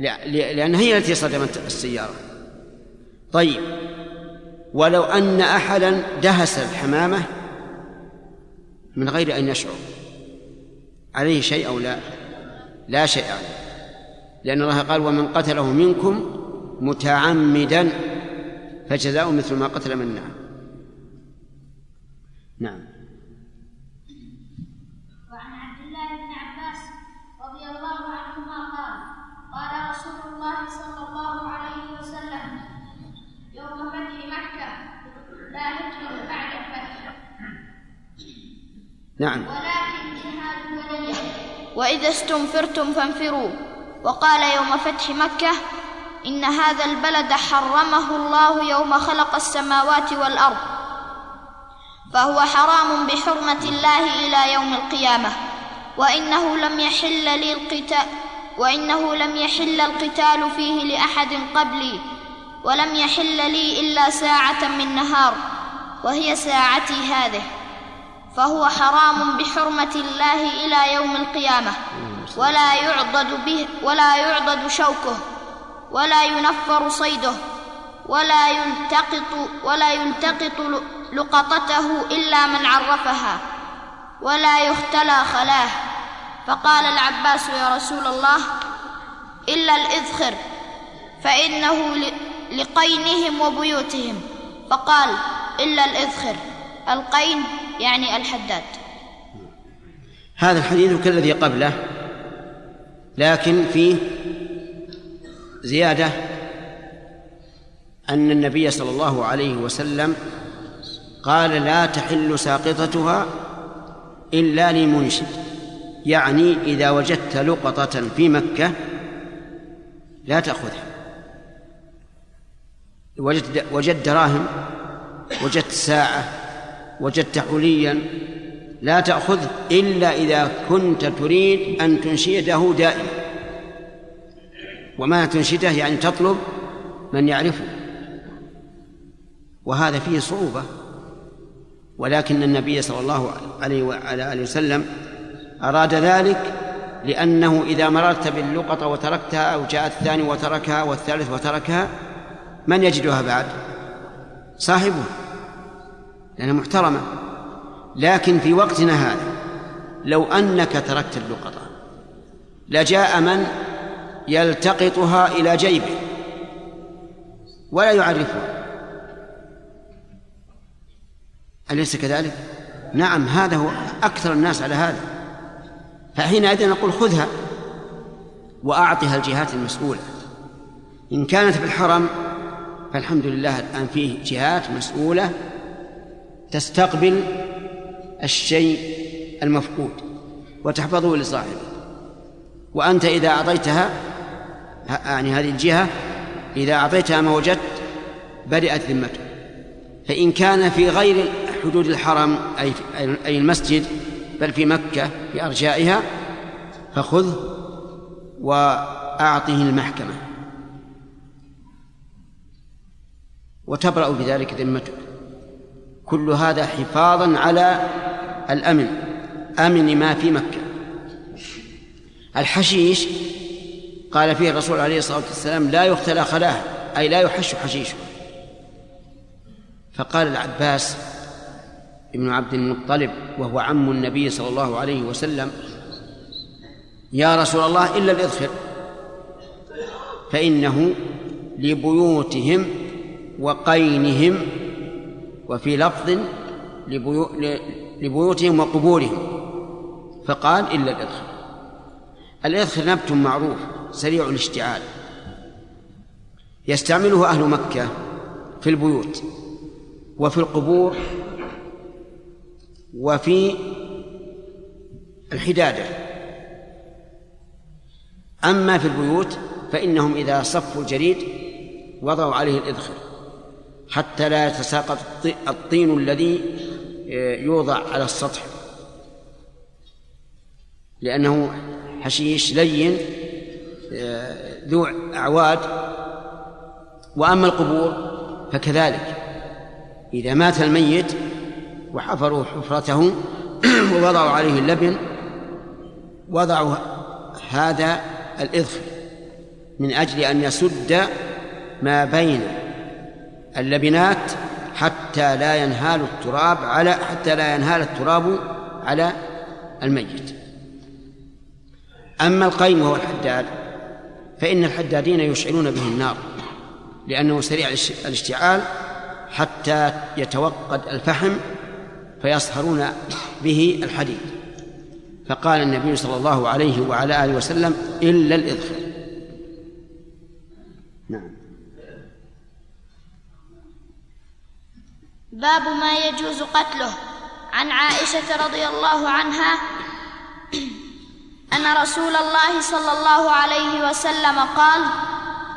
لأن هي التي صدمت السيارة. طيب ولو أن أحدا دهس الحمامة من غير أن يشعر عليه شيء أو لا؟ لا شيء عليه لأن الله قال ومن قتله منكم متعمدا فجزاء مثل ما قتل من نعم نعم وعن عبد الله بن عباس رضي الله عنهما قال قال رسول الله صلى الله عليه وسلم يوم فتح مكة لا هجرة بعد الفتح. نعم. ولكن جهاد وليه وإذا استنفرتم فانفروا. وقال يوم فتح مكة إن هذا البلد حرمه الله يوم خلق السماوات والأرض فهو حرام بحرمة الله إلى يوم القيامة وإنه لم يحل لي القتال وإنه لم يحل القتال فيه لأحد قبلي ولم يحل لي إلا ساعة من نهار وهي ساعتي هذه فهو حرام بحرمة الله إلى يوم القيامة ولا يعضد به ولا يعضد شوكه ولا ينفر صيده ولا يلتقط ولا يلتقط لقطته إلا من عرفها ولا يختلى خلاه. فقال العباس يا رسول الله إلا الإذخر فإنه لقينهم وبيوتهم. فقال إلا الإذخر. القين يعني الحداد. هذا الحديث كالذي قبله لكن فيه زيادة أن النبي صلى الله عليه وسلم قال لا تحل ساقطتها إلا لمنشد. يعني إذا وجدت لقطة في مكة لا تأخذها. وجدت وجد دراهم وجدت ساعة وجدت حليا لا تأخذه إلا إذا كنت تريد أن تنشده دائما. وما تنشده يعني تطلب من يعرفه. وهذا فيه صعوبة ولكن النبي صلى الله عليه وعلى آله وسلم أراد ذلك لأنه إذا مررت باللقطة وتركتها أو جاء الثاني وتركها والثالث وتركها من يجدها بعد؟ صاحبه لأنها محترمة. لكن في وقتنا هذا لو أنك تركت اللقطة لجاء من يلتقطها إلى جيبه ولا يعرفها أليس كذلك؟ نعم هذا هو أكثر الناس على هذا. فحينئذ نقول خذها وأعطها الجهات المسؤولة. إن كانت في الحرم فالحمد لله الآن فيه جهات مسؤولة تستقبل الشيء المفقود وتحفظه لصاحبه. وأنت إذا أعطيتها يعني هذه الجهة إذا أعطيتها ما وجدت بدأت ذمته. فإن كان في غير حدود الحرم أي أي المسجد بل في مكة في أرجائها فخذه وأعطه المحكمة. وتبرأ بذلك ذمتك. كل هذا حفاظا على الأمن أمن ما في مكة. الحشيش قال فيه الرسول عليه الصلاة والسلام لا يختلى خلاه أي لا يحش حشيشه. فقال العباس ابن عبد المطلب وهو عم النبي صلى الله عليه وسلم. يا رسول الله إلا الإذخر فإنه لبيوتهم وقينهم وفي لفظ لبيو لبيوتهم وقبورهم. فقال إلا الإذخر الإذخر نبت معروف سريع الاشتعال. يستعمله أهل مكة في البيوت وفي القبور وفي الحدادة. أما في البيوت فإنهم إذا صفوا الجريد وضعوا عليه الإذخر حتى لا يتساقط الطين الذي آه، يوضع على السطح. لأنه حشيش لين آه، ذو أعواد. وأما القبور فكذلك. إذا مات الميت وحفروا حفرته ووضعوا عليه اللبن وضعوا هذا الإذخر من أجل أن يسد ما بين اللبنات حتى لا ينهال التراب على حتى لا ينهال التراب على الميت. أما القيم وهو الحداد فإن الحدادين يشعلون به النار لأنه سريع الاشتعال حتى يتوقد الفحم فيصهرون به الحديد فقال النبي صلى الله عليه وعلى آله وسلم إلا الإذخر. نعم. باب ما يجوز قتله. عن عائشة رضي الله عنها أن رسول الله صلى الله عليه وسلم قال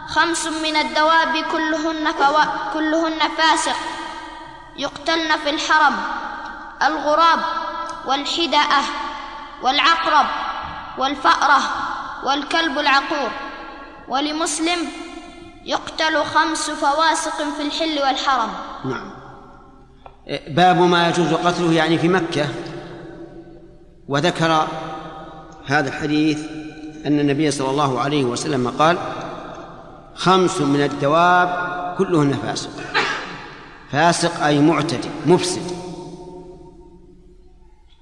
خمس من الدواب كلهن. كلهن فاسق يقتلن في الحرم. الغراب والحدأة والعقرب والفأرة والكلب العقور. ولمسلم يقتل خمس فواسق في الحل والحرم. نعم. باب ما يجوز قتله يعني في مكة. وذكر هذا الحديث أن النبي صلى الله عليه وسلم قال خمس من الدواب كلهن فاسق. فاسق أي معتدي مفسد.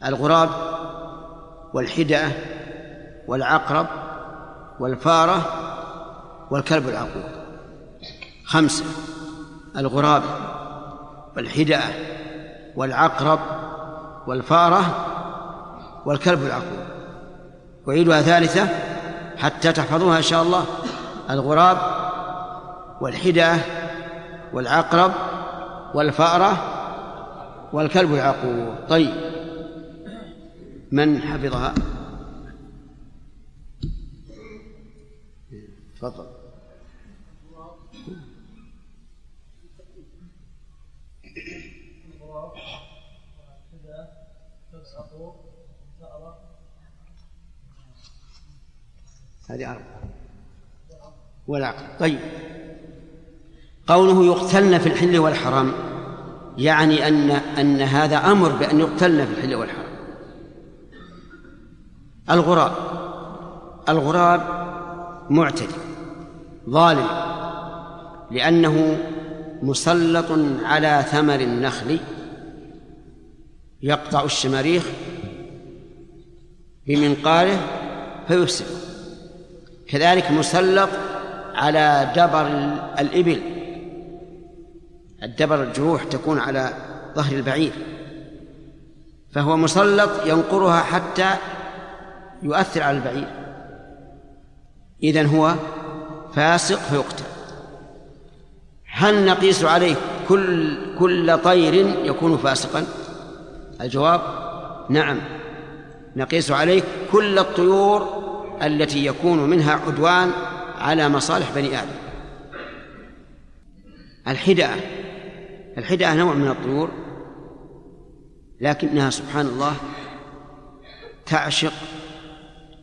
الغراب والحدأة والعقرب والفارة والكلب العقور خمسة الغراب والحدأة والعقرب والفارة والكلب العقور أعيدها ثالثة حتى تحفظوها إن شاء الله. الغراب والحدأة والعقرب والفأرة والكلب العقور طيب. من حفظها؟ تفضل. هذه أربعة. والعقل طيب. قوله يقتلن في الحل والحرام يعني أن أن هذا أمر بأن يقتلن في الحل والحرام. الغراب. الغراب معتدي ظالم لأنه مسلط على ثمر النخل يقطع الشماريخ بمنقاره فيفسد. كذلك مسلط على دبر الإبل. الدبر الجروح تكون على ظهر البعير. فهو مسلط ينقرها حتى يؤثر على البعير. إذن هو فاسق فيقتل هل نقيس عليه كل كل طير يكون فاسقا؟ الجواب نعم. نقيس عليه كل الطيور التي يكون منها عدوان على مصالح بني آدم. الحدأة. الحدأة نوع من الطيور لكنها سبحان الله تعشق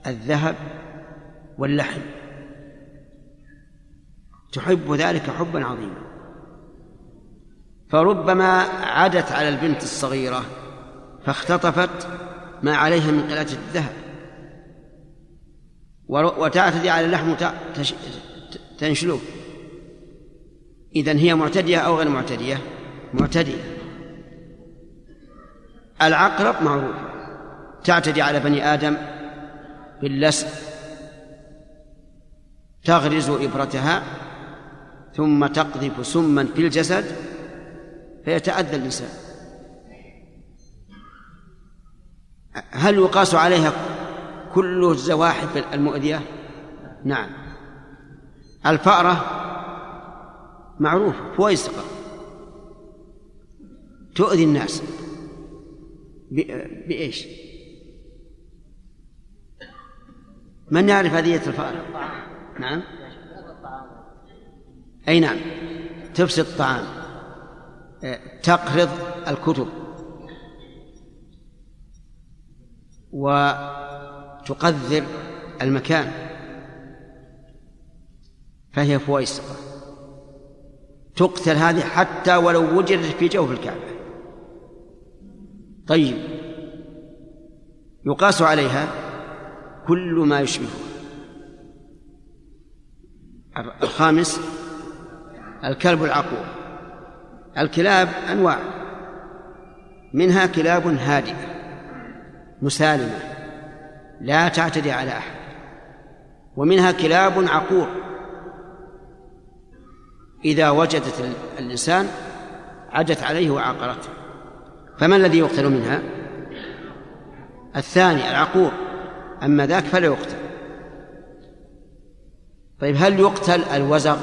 الذهب واللحم. تحب ذلك حبا عظيما. فربما عدت على البنت الصغيرة فاختطفت ما عليها من قلادة الذهب. وتعتدي على اللحم تنشله إذن هي معتدية أو غير معتدية؟ معتدية. العقرب معروف. تعتدي على بني آدم باللسع تغرز إبرتها ثم تقذف سما في الجسد فيتأذى الإنسان. هل يقاس عليها كل الزواحف المؤذية؟ نعم. الفأرة معروف فويسقة تؤذي الناس بإيش؟ من يعرف هدية الفأرة نعم. أي نعم. تفسد الطعام. تقرض الكتب. وتقذر المكان. فهي فويسقة تقتل هذه حتى ولو وجدت في جوف الكعبة. طيب. يقاس عليها كل ما يشبهها الخامس الكلب العقور. الكلاب أنواع. منها كلاب هادئة مسالمة لا تعتدي على أحد. ومنها كلاب عقور. إذا وجدت الإنسان عدت عليه وعاقرته فما الذي يقتل منها؟ الثاني العقور. أما ذاك فلا يقتل. طيب هل يقتل الوزغ؟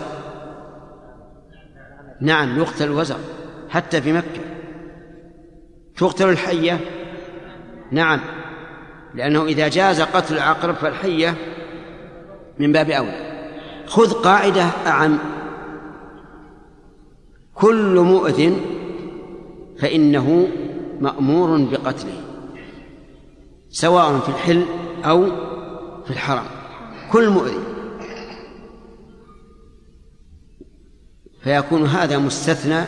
نعم يقتل الوزغ حتى في مكة. تقتل الحية؟ نعم لأنه إذا جاز قتل العقرب فالحية من باب أولى خذ قاعدة أعم. كل مؤذ فإنه مأمور بقتله سواء في الحل أو في الحرم كل مؤذي فيكون هذا مستثنى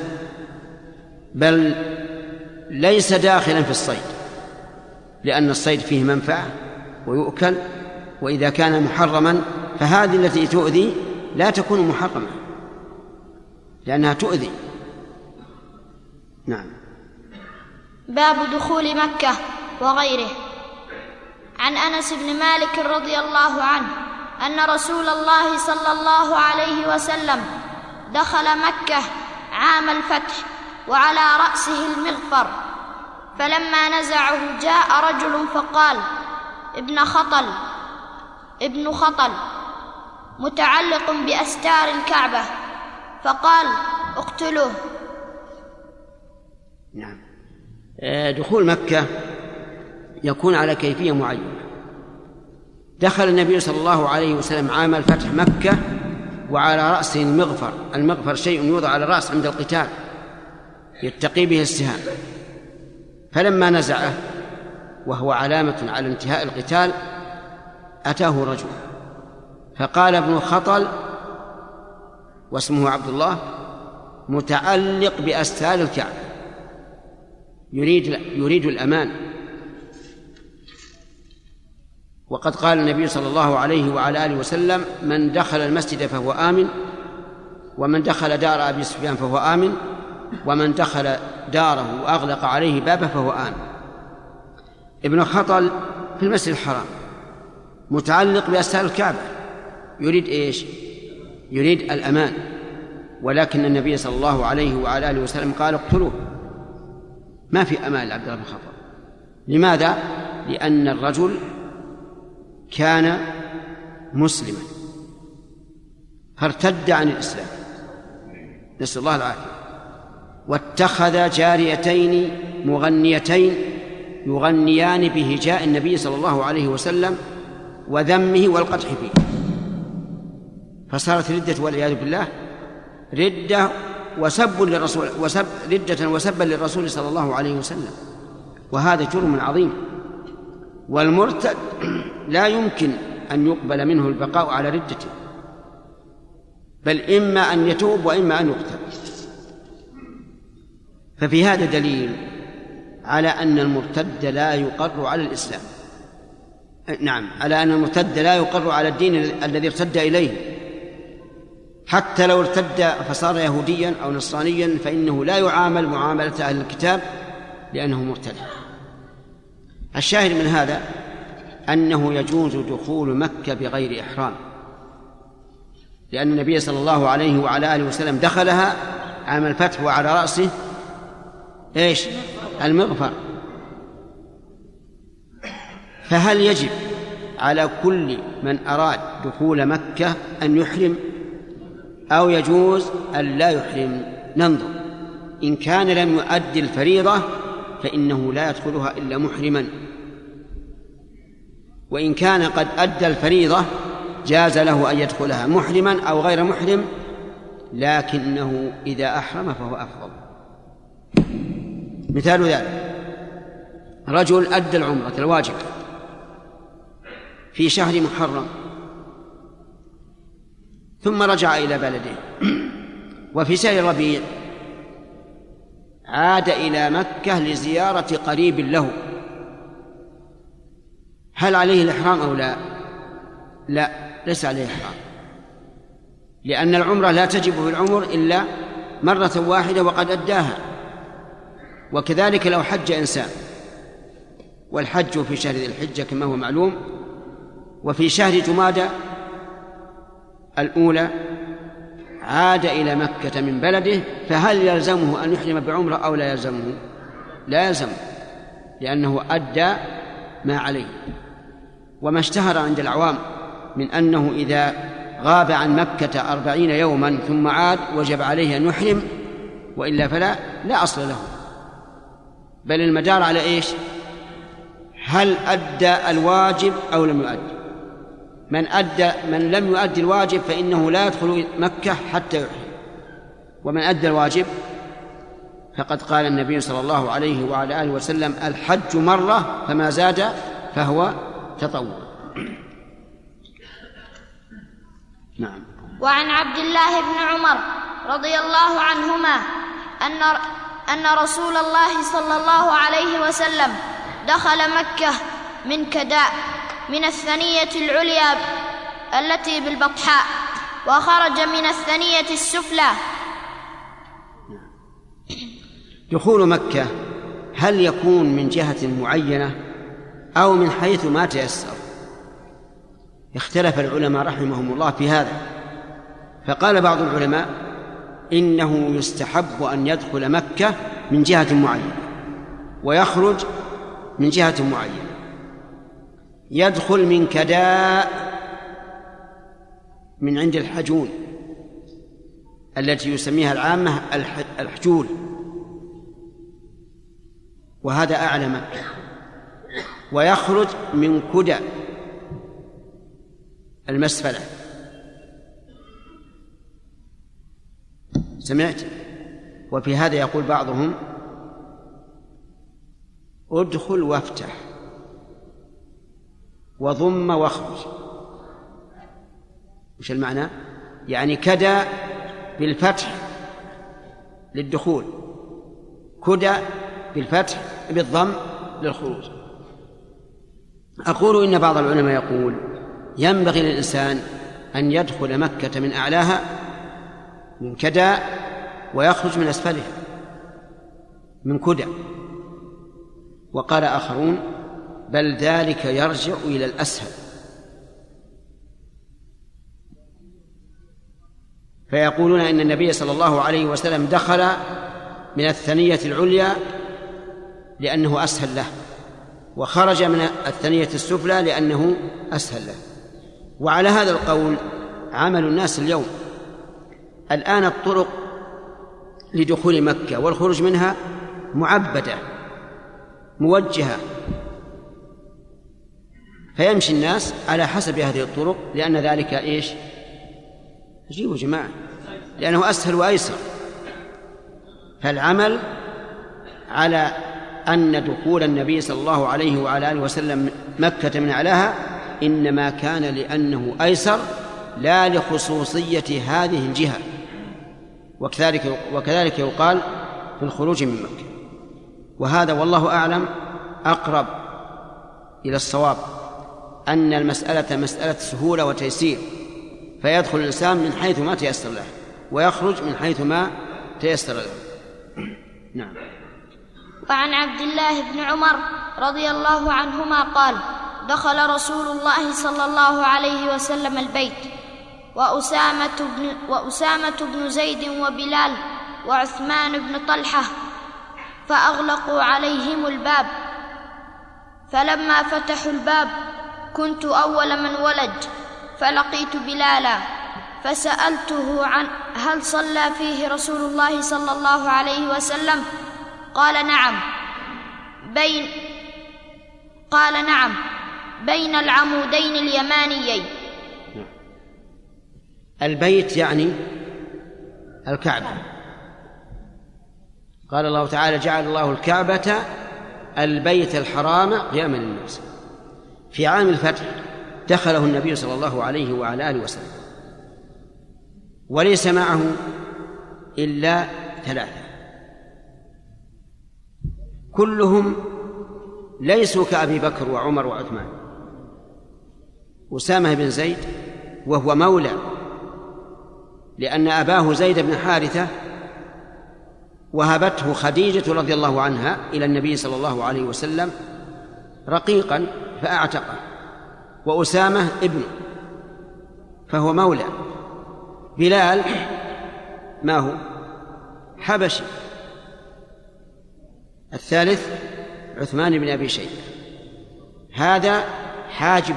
بل ليس داخلا في الصيد لأن الصيد فيه منفعة ويؤكل وإذا كان محرما فهذه التي تؤذي لا تكون محرمة لأنها تؤذي. نعم. باب دخول مكة وغيره. عن أنس بن مالك رضي الله عنه أن رسول الله صلى الله عليه وسلم دخل مكة عام الفتح وعلى رأسه المغفر فلما نزعه جاء رجل فقال ابن خطل ابن خطل متعلق بأستار الكعبة. فقال اقتلوه نعم. آه، دخول مكة يكون على كيفية معينة. دخل النبي صلى الله عليه وسلم عام الفتح مكة وعلى رأسه المغفر. المغفر شيء يوضع على الرأس عند القتال. يتقي به السهام. فلما نزعه وهو علامة على انتهاء القتال أتاه رجل. فقال ابن خطل واسمه عبد الله متعلق بأستار الكعبة. يريد يريد الأمان. وقد قال النبي صلى الله عليه وعلى آله وسلم من دخل المسجد فهو آمن ومن دخل دار أبي سفيان فهو آمن ومن دخل داره وأغلق عليه بابه فهو آمن. ابن خطل في المسجد الحرام متعلق بأستار الكعبة يريد إيش؟ يريد الأمان. ولكن النبي صلى الله عليه وعلى آله وسلم قال اقتلوه. ما في أمان لعبد الله بن خطل. لماذا؟ لأن الرجل كان مسلما. فارتد عن الإسلام. نسأل الله العافية. واتخذ جاريتين مغنيتين يغنيان بهجاء النبي صلى الله عليه وسلم وذمه والقدح فيه. فصارت ردة والعياذ بالله. ردة وسب للرسول وسب ردة وسبا للرسول صلى الله عليه وسلم. وهذا جرم عظيم. والمرتد لا يمكن أن يقبل منه البقاء على ردته بل إما أن يتوب وإما أن يقتل. ففي هذا دليل على أن المرتد لا يقر على الإسلام. نعم على أن المرتد لا يقر على الدين الذي ارتد إليه. حتى لو ارتد فصار يهوديا أو نصرانيا فإنه لا يعامل معاملة أهل الكتاب لأنه مرتد. الشاهد من هذا أنه يجوز دخول مكة بغير إحرام لأن النبي صلى الله عليه وعلى آله وسلم دخلها عام الفتح وعلى رأسه إيش؟ المغفر. فهل يجب على كل من أراد دخول مكة أن يحرم؟ أو يجوز أن لا يحرم؟ ننظر. إن كان لم يؤدي الفريضة فإنه لا يدخلها إلا محرما. وإن كان قد أدى الفريضة جاز له أن يدخلها محرما أو غير محرم لكنه إذا أحرم فهو أفضل. مثال ذلك رجل أدى العمرة الواجب في شهر محرم ثم رجع إلى بلده وفي شهر ربيع عاد إلى مكة لزيارة قريب له. هل عليه الإحرام أو لا؟ لا ليس عليه إحرام. لأن العمرة لا تجب في العمر إلا مرة واحدة وقد أداها. وكذلك لو حج إنسان. والحج في شهر ذي الحجة كما هو معلوم. وفي شهر جمادى الأولى عاد إلى مكة من بلده فهل يلزمه أن يحرم بعمرة أو لا يلزمه؟ لا يلزمه لأنه أدى ما عليه. وما اشتهر عند العوام من أنه إذا غاب عن مكة أربعين يوما ثم عاد وجب عليه أن يحرم وإلا فلا لا أصل له. بل المدار على إيش؟ هل أدى الواجب أو لم يؤدي من أدى من لم يؤدي الواجب فإنه لا يدخل مكة حتى يحرم ومن أدى الواجب فقد قال النبي صلى الله عليه وعلى آله وسلم الحج مرة فما زاد فهو تطوع. نعم. وعن عبد الله بن عمر رضي الله عنهما أن أن رسول الله صلى الله عليه وسلم دخل مكة من كداء. من الثنية العليا التي بالبطحاء وخرج من الثنية السفلى. دخول مكة هل يكون من جهة معينة أو من حيث ما تيسر؟ اختلف العلماء رحمهم الله في هذا. فقال بعض العلماء إنه يستحب أن يدخل مكة من جهة معينة ويخرج من جهة معينة. يدخل من كداء من عند الحجون التي يسميها العامة الحجول. وهذا أعلى مكة ويخرج من كدى المسفلة. سمعت؟ وفي هذا يقول بعضهم ادخل وافتح. وضم واخرج. وش المعنى؟ يعني كدى بالفتح للدخول. كدى بالفتح بالضم للخروج. أقول إن بعض العلماء يقول ينبغي للإنسان أن يدخل مكة من أعلاها من كدى ويخرج من أسفلها من كدى وقال آخرون بل ذلك يرجع إلى الأسهل. فيقولون إن النبي صلى الله عليه وسلم دخل من الثنية العليا لأنه أسهل له وخرج من الثنية السفلى لأنه أسهل له. وعلى هذا القول عمل الناس اليوم. الآن الطرق لدخول مكة والخروج منها معبدة موجهة فيمشي الناس على حسب هذه الطرق لأن ذلك إيش؟ عجيب جماعة. لأنه أسهل وأيسر. فالعمل على أن دخول النبي صلى الله عليه وعلى آله وسلم مكة من أعلاها إنما كان لأنه أيسر لا لخصوصية هذه الجهة. وكذلك وكذلك يقال في الخروج من مكة. وهذا والله أعلم أقرب إلى الصواب. أن المسألة مسألة سهولة وتيسير فيدخل الإنسان من حيث ما تيسر له ويخرج من حيث ما تيسر له. نعم. وعن عبد الله بن عمر رضي الله عنهما قال دخل رسول الله صلى الله عليه وسلم البيت وأسامة بن, وأسامة بن زيد وبلال وعثمان بن طلحة فأغلقوا عليهم الباب. فلما فتحوا الباب كنت أول من ولج فلقيت بلالا فسألته عن هل صلى فيه رسول الله صلى الله عليه وسلم؟ قال نعم. بين قال نعم. بين العمودين اليمانيين. البيت يعني الكعبة. قال الله تعالى جعل الله الكعبة البيت الحرام قياما للناس. في عام الفتح دخله النبي صلى الله عليه وعلى آله وسلم. وليس معه إلا ثلاثة. كلهم ليسوا كأبي بكر وعمر وعثمان. أسامة بن زيد وهو مولى لأن أباه زيد بن حارثة وهبته خديجة رضي الله عنها إلى النبي صلى الله عليه وسلم رقيقا فأعتقه. وأسامة ابنه فهو مولى. بلال ما هو؟ حبشي. الثالث عثمان بن أبي شيبة. هذا حاجب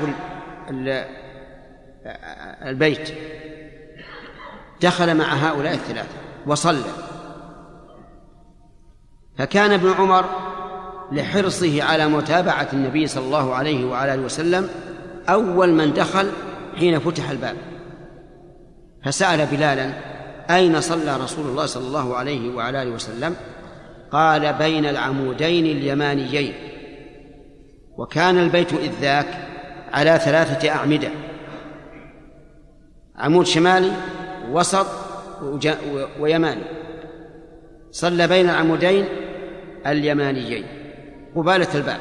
البيت. دخل مع هؤلاء الثلاثة وصلى. فكان ابن عمر لحرصه على متابعة النبي صلى الله عليه وعلى آله وسلم أول من دخل حين فتح الباب. فسأل بلالا أين صلى رسول الله صلى الله عليه وعلى آله وسلم؟ قال بين العمودين اليمانيين. وكان البيت إذ ذاك على ثلاثة أعمدة. عمود شمالي وسط ويماني. صلى بين العمودين اليمانيين. قبالة الباب.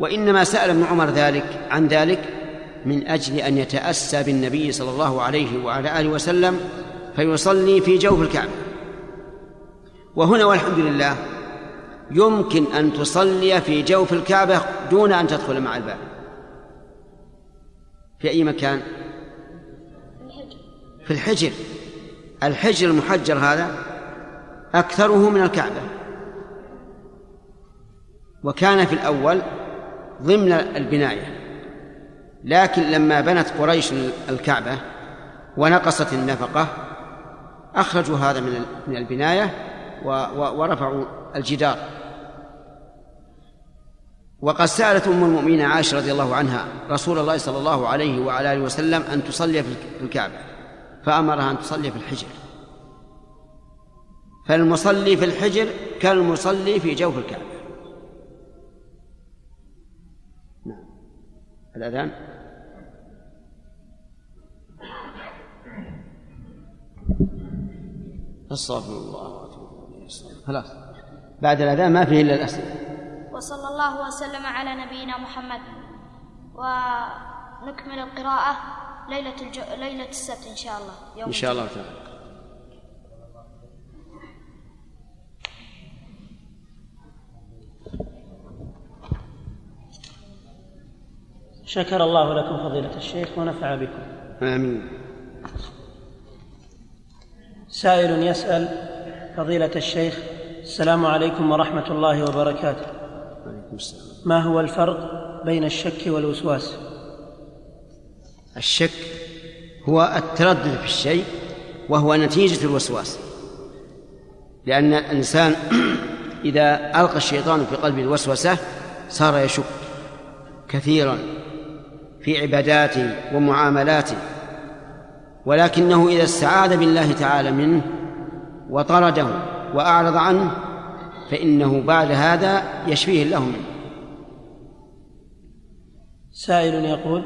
وإنما سأل ابن عمر ذلك عن ذلك من أجل أن يتأسى بالنبي صلى الله عليه وعلى آله وسلم فيصلي في جوف الكعبة. وهنا والحمد لله يمكن أن تصلي في جوف الكعبة دون أن تدخل مع الباب. في أي مكان؟ في الحجر. الحجر المحجر هذا أكثره من الكعبة. وكان في الأول ضمن البناية لكن لما بنت قريش الكعبة ونقصت النفقة أخرجوا هذا من من البناية ورفعوا الجدار. وقد سألت أم المؤمنين عائشة رضي الله عنها رسول الله صلى الله عليه وعلى آله وسلم أن تصلي في الكعبة فأمرها أن تصلي في الحجر. فالمصلي في الحجر كالمصلي في جوف الكعبة. الأذان؟ أستغفر الله خلاص. بعد الأذان ما فيه إلا الأسئلة. وصلى الله وسلم على نبينا محمد. ونكمل القراءة ليلة الج... ليلة السبت إن شاء الله. يوم إن شاء الله تعالى. شكر الله لكم فضيلة الشيخ ونفع بكم. آمين. سائل يسأل فضيلة الشيخ السلام عليكم ورحمة الله وبركاته. عليكم السلام. ما هو الفرق بين الشك والوسواس؟ الشك هو التردد في الشيء وهو نتيجة الوسواس. لأن الإنسان إذا ألقى الشيطان في قلبه الوسوسة صار يشك كثيرا. في عباداته ومعاملاته ولكنه إذا استعاذ بالله تعالى منه وطرده وأعرض عنه فإنه بعد هذا يشفيه الله منه. سائل يقول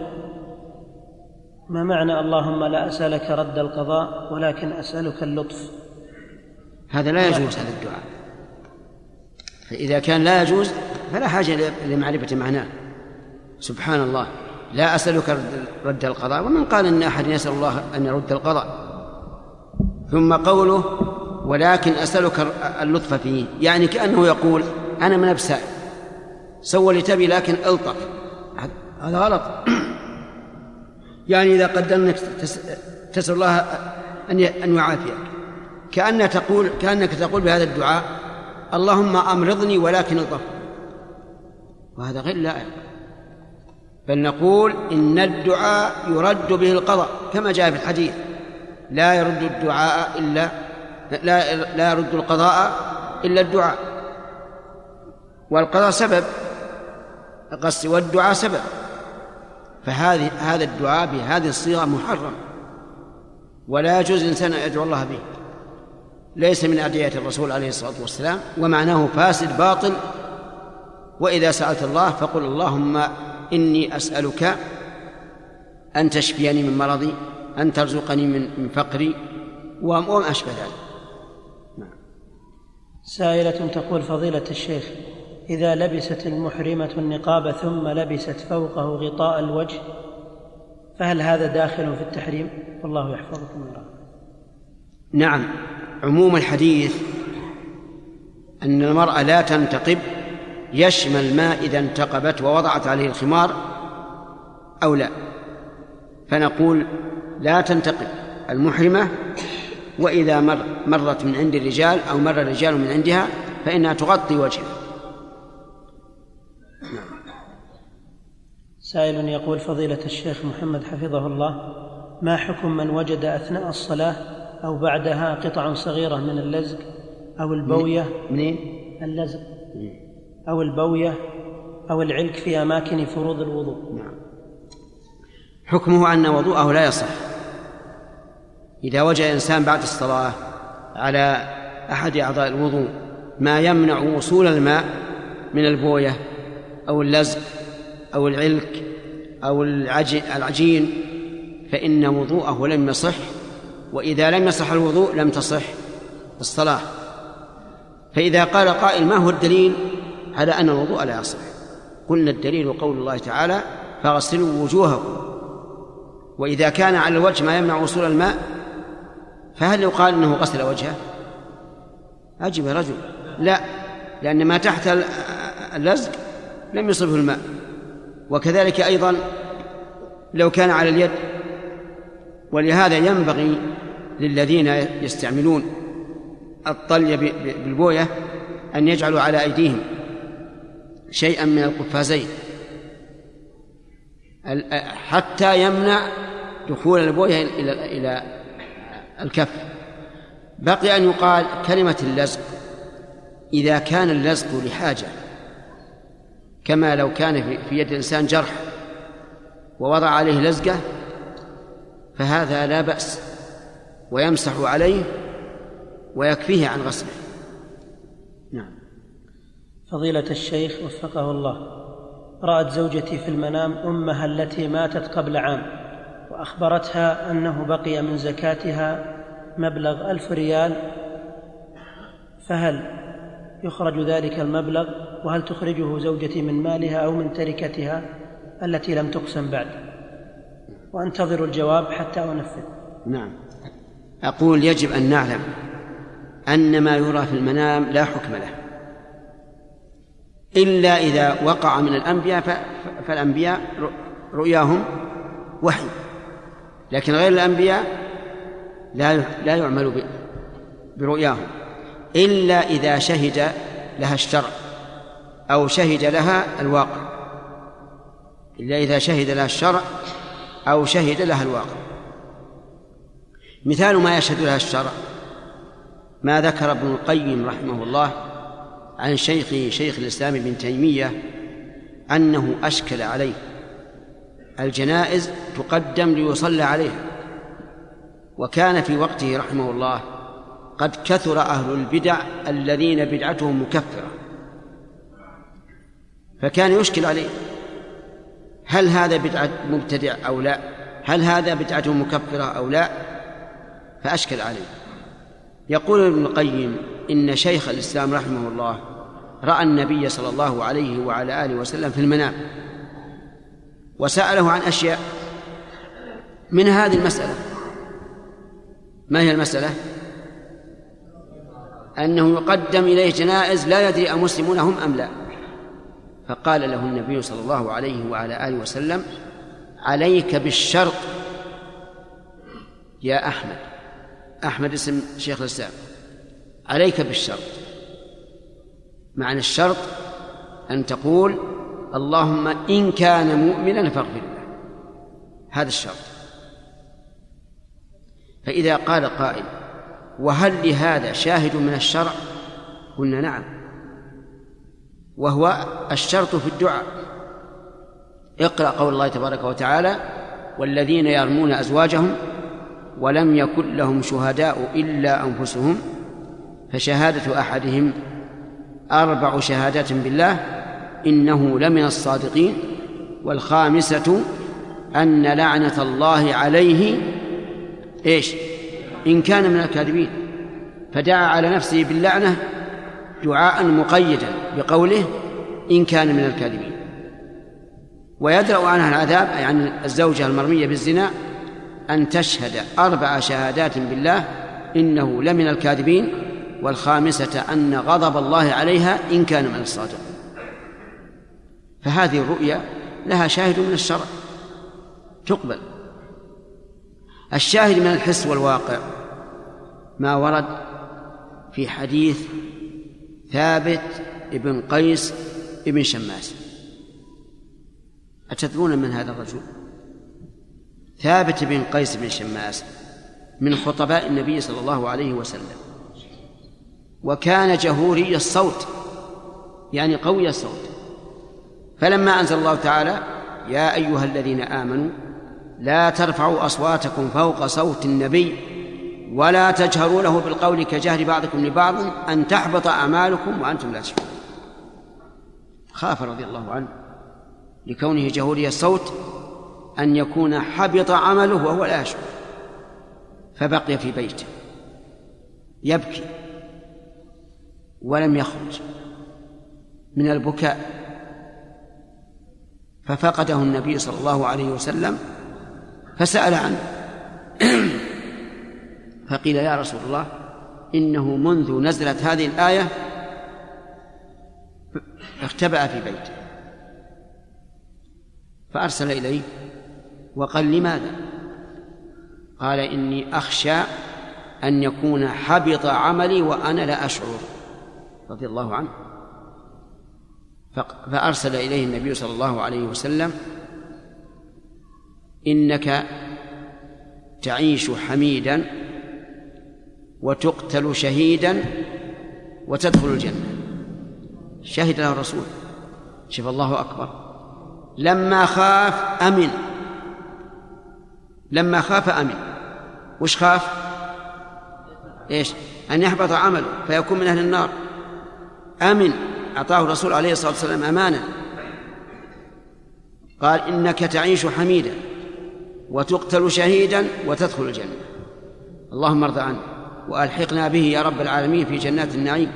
ما معنى اللهم لا أسألك رد القضاء ولكن أسألك اللطف؟ هذا لا يجوز هذا الدعاء. فإذا كان لا يجوز فلا حاجة لمعرفة معناه. سبحان الله. لا أسألك رد- القضاء. ومن قال إن أحد يسأل الله أن يرد القضاء. ثم قوله ولكن أسألك اللطف فيه. يعني كأنه يقول أنا من أبسائل سوى اللي تبي لكن ألطف. هذا غلط. يعني إذا قدرنا تس- تسأل الله أن أن يعافيك. كأنك تقول كأنك تقول بهذا الدعاء اللهم أمرضني ولكن ألطف. وهذا غير لائق. بل نقول إن الدعاء يرد به القضاء كما جاء في الحديث لا يرد الدعاء إلا لا لا يرد القضاء إلا الدعاء. والقضاء سبب قصدي والدعاء سبب. فهذه هذا الدعاء بهذه الصيغة محرم ولا يجوز الإنسان أن يدعو الله به. ليس من أدعية الرسول عليه الصلاة والسلام ومعناه فاسد باطل. وإذا سألت الله فقل اللهم إني أسألك أن تشفيني من مرضي أن ترزقني من فقري وما أشبه ذلك سائلة تقول فضيلة الشيخ إذا لبست المحرمة النقاب ثم لبست فوقه غطاء الوجه فهل هذا داخل في التحريم؟ والله يحفظكم ويرحمكم. نعم عموم الحديث أن المرأة لا تنتقب يشمل ما إذا انتقبت ووضعت عليه الخمار أو لا. فنقول لا تنتقب المحرمة وإذا مر مرت من عند الرجال أو مر الرجال من عندها فإنها تغطي وجهها سائل يقول فضيلة الشيخ محمد حفظه الله ما حكم من وجد أثناء الصلاة أو بعدها قطع صغيرة من اللزق أو البوية؟ منين؟ اللزق. أو البوية أو العلك في أماكن فروض الوضوء. نعم. حكمه أن وضوءه لا يصح. إذا وجد إنسان بعد الصلاة على أحد أعضاء الوضوء ما يمنع وصول الماء من البوية أو اللزق أو العلك أو العجين, فإن وضوءه لم يصح وإذا لم يصح الوضوء لم تصح الصلاة. فإذا قال قائل ما هو الدليل؟ على أن الوضوء لا يصح. قلنا الدليل قول الله تعالى فاغسلوا وجوهكم. وإذا كان على الوجه ما يمنع وصول الماء فهل يقال أنه غسل وجهه؟ أجب يا رجل. لا لأن ما تحت اللزق لم يصبه الماء. وكذلك أيضا لو كان على اليد ولهذا ينبغي للذين يستعملون الطلي بالبوية أن يجعلوا على أيديهم. شيئا من القفازين. حتى يمنع دخول البوية إلى إلى الكف. بقي أن يقال كلمة اللزق. إذا كان اللزق لحاجة كما لو كان في يد الإنسان جرح ووضع عليه لزقة فهذا لا بأس ويمسح عليه ويكفيه عن غسله. فضيلة الشيخ وفقه الله رأت زوجتي في المنام أمها التي ماتت قبل عام وأخبرتها أنه بقي من زكاتها مبلغ ألف ريال فهل يخرج ذلك المبلغ؟ وهل تخرجه زوجتي من مالها أو من تركتها التي لم تقسم بعد؟ وأنتظر الجواب حتى أنفذ. نعم. أقول يجب أن نعلم أن ما يرى في المنام لا حكم له. إلا إذا وقع من الأنبياء فالأنبياء رؤياهم وحي. لكن غير الأنبياء لا لا يعمل برؤياهم. إلا إذا شهد لها الشرع أو شهد لها الواقع. إلا إذا شهد لها الشرع أو شهد لها الواقع. مثال ما يشهد لها الشرع ما ذكر ابن القيم رحمه الله عن شيخه شيخ الإسلام ابن تيمية أنه أشكل عليه. الجنائز تقدم ليصلى عليها وكان في وقته رحمه الله قد كثر أهل البدع الذين بدعتهم مكفرة. فكان يشكل عليه. هل هذا بدعة مبتدع أو لا؟ هل هذا بدعة مكفرة أو لا؟ فأشكل عليه. يقول ابن القيم إن شيخ الإسلام رحمه الله رأى النبي صلى الله عليه وعلى آله وسلم في المنام وسأله عن أشياء من هذه المسألة. ما هي المسألة؟ أنه يقدم إليه جنائز لا يدري أمسلمون هم أم لا. فقال له النبي صلى الله عليه وعلى آله وسلم عليك بالشرط يا أحمد. أحمد اسم شيخ الإسلام. عليك بالشرط معنى الشرط أن تقول اللهم إن كان مؤمنا فاغفر له. هذا الشرط. فإذا قال قائل وهل لهذا شاهد من الشرع؟ قلنا نعم. وهو الشرط في الدعاء. اقرأ قول الله تبارك وتعالى والذين يرمون أزواجهم ولم يكن لهم شهداء إلا أنفسهم فشهادة أحدهم أربع شهادات بالله إنه لمن الصادقين والخامسة أن لعنة الله عليه إيش؟ إن كان من الكاذبين. فدعا على نفسه باللعنة دعاء مقيدا بقوله إن كان من الكاذبين. ويدرأ عنها العذاب أي عن الزوجة المرمية بالزنا أن تشهد أربع شهادات بالله إنه لمن الكاذبين والخامسة أن غضب الله عليها إن كان من الصادقين فهذه الرؤيا لها شاهد من الشرع تقبل. الشاهد من الحس والواقع ما ورد في حديث ثابت ابن قيس ابن شماس. أتدرون من هذا الرجل؟ ثابت بن قيس بن شماس من خطباء النبي صلى الله عليه وسلم. وكان جهوري الصوت يعني قوي الصوت. فلما أنزل الله تعالى يا أيها الذين آمنوا لا ترفعوا أصواتكم فوق صوت النبي ولا تجهروا له بالقول كجهر بعضكم لبعض أن تحبط أعمالكم وأنتم لا تشعرون. خاف رضي الله عنه لكونه جهوري الصوت أن يكون حبط عمله وهو لا يشعر فبقي في بيته يبكي. ولم يخرج من البكاء. ففقده النبي صلى الله عليه وسلم فسأل عنه. فقيل يا رسول الله إنه منذ نزلت هذه الآية اختبأ في بيته. فأرسل إليه وقال لماذا؟ قال إني أخشى أن يكون حبط عملي وأنا لا أشعر. رضي الله عنه. فأرسل إليه النبي صلى الله عليه وسلم إنك تعيش حميدا وتقتل شهيدا وتدخل الجنة. شهد له الرسول. شوف الله أكبر. لما خاف أمن. لما خاف أمن. وش خاف؟ إيش؟ أن يحبط عمله فيكون من أهل النار. أمن. أعطاه الرسول عليه الصلاة والسلام أمانة. قال إنك تعيش حميدا وتقتل شهيدا وتدخل الجنة. اللهم ارضى عنه وألحقنا به يا رب العالمين في جنات النعيم.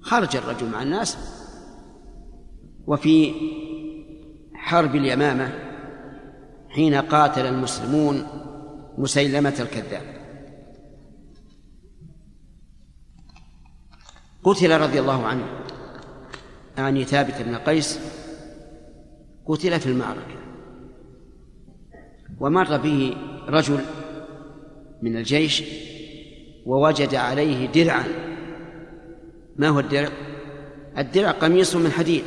خرج الرجل مع الناس وفي حرب اليمامة حين قاتل المسلمون مسيلمة الكذاب. قتل رضي الله عنه يعني ثابت بن قيس قتل في المعركة. ومر به رجل من الجيش ووجد عليه درعا. ما هو الدرع؟ الدرع قميص من حديد.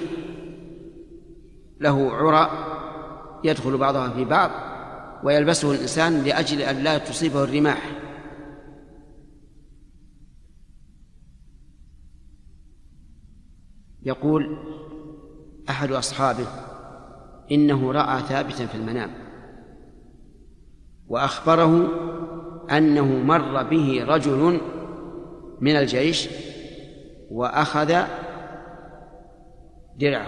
له عرى يدخل بعضها في بعض ويلبسه الإنسان لأجل أن لا تصيبه الرماح. يقول أحد أصحابه إنه رأى ثابتا في المنام وأخبره أنه مر به رجل من الجيش وأخذ درعه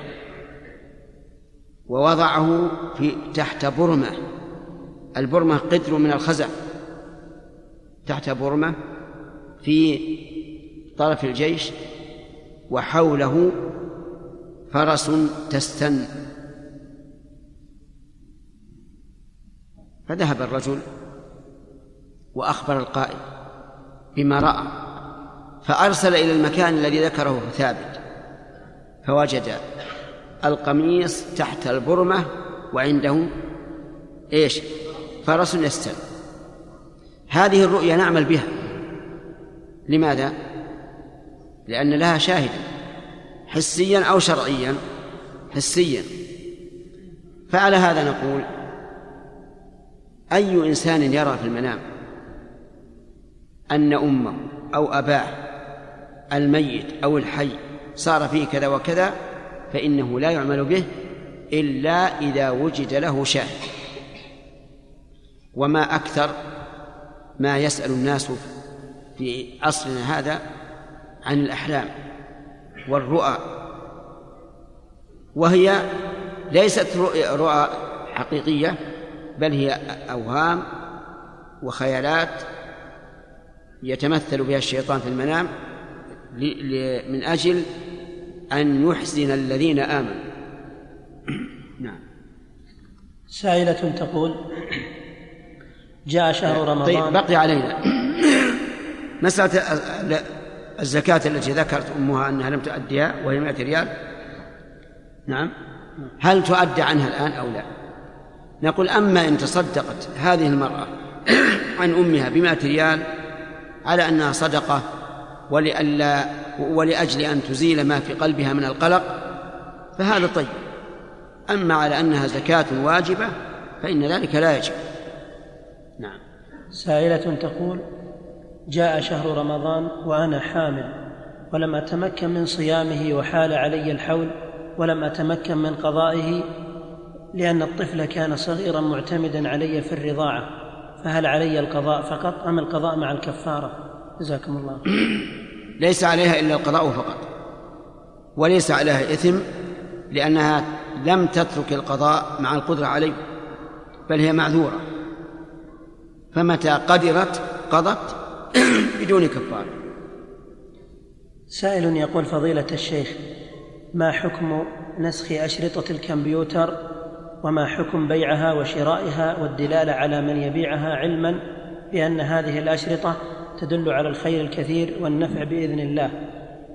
ووضعه في تحت برمة. البرمة قدر من الخزع. تحت برمة في طرف الجيش وحوله فرس تستن فذهب الرجل وأخبر القائد بما رأى فأرسل إلى المكان الذي ذكره ثابت فوجد القميص تحت البرمة وعنده إيش؟ فرس يستن هذه الرؤيا نعمل بها لماذا؟ لأن لها شاهدا حسيا أو شرعيا حسيا. فعلى هذا نقول أي إنسان يرى في المنام أن أمه أو أباه الميت أو الحي صار فيه كذا وكذا فإنه لا يعمل به إلا إذا وجد له شاهد. وما أكثر ما يسأل الناس في عصرنا هذا عن الأحلام والرؤى وهي ليست رؤى حقيقية بل هي أوهام وخيالات يتمثل بها الشيطان في المنام من أجل أن يحزن الذين آمنوا. نعم. سائلة تقول جاء شهر رمضان. طيب بقي علينا. مسألة الزكاة التي ذكرت أمها أنها لم تؤديها وهي 100 ريال؟ نعم. هل تؤدى عنها الآن أو لا؟ نقول أما إن تصدقت هذه المرأة عن أمها بمائة ريال على أنها صدقة ولئلا ولأجل أن تزيل ما في قلبها من القلق فهذا طيب. أما على أنها زكاة واجبة فإن ذلك لا يجب. نعم. سائلة تقول جاء شهر رمضان وأنا حامل ولم أتمكن من صيامه وحال علي الحول ولم أتمكن من قضائه لأن الطفل كان صغيرا معتمدا علي في الرضاعة. فهل علي القضاء فقط أم القضاء مع الكفارة؟ جزاكم الله. ليس عليها إلا القضاء فقط وليس عليها إثم لأنها لم تترك القضاء مع القدرة عليه بل هي معذورة. فمتى قدرت قضت بدون كفارة سائل يقول فضيلة الشيخ ما حكم نسخ أشرطة الكمبيوتر وما حكم بيعها وشرائها والدلالة على من يبيعها علما بأن هذه الأشرطة تدل على الخير الكثير والنفع بإذن الله؟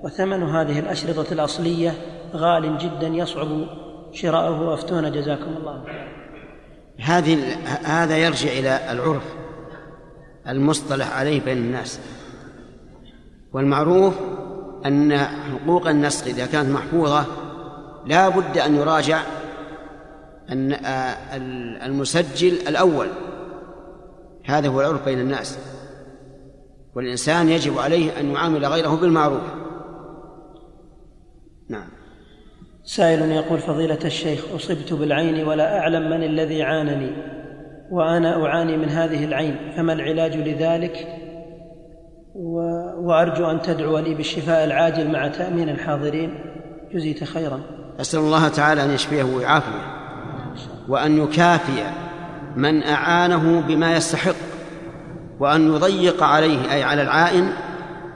وثمن هذه الأشرطة الأصلية غال جدا يصعب شراؤه. أفتون جزاكم الله هذه هذا يرجع إلى العرف. المصطلح عليه بين الناس. والمعروف أن حقوق النسخ إذا كانت محفوظة لا بد أن يراجع أن المسجل الأول. هذا هو العرف بين الناس. والإنسان يجب عليه أن يعامل غيره بالمعروف. نعم. سائل يقول فضيلة الشيخ أصبت بالعين ولا أعلم من الذي عانني. وأنا أعاني من هذه العين فما العلاج لذلك؟ و... وأرجو أن تدعو لي بالشفاء العاجل مع تأمين الحاضرين. جزيت خيرا. أسأل الله تعالى أن يشفيه ويعافيه وأن يكافئ من أعانه بما يستحق وأن يضيق عليه أي على العائن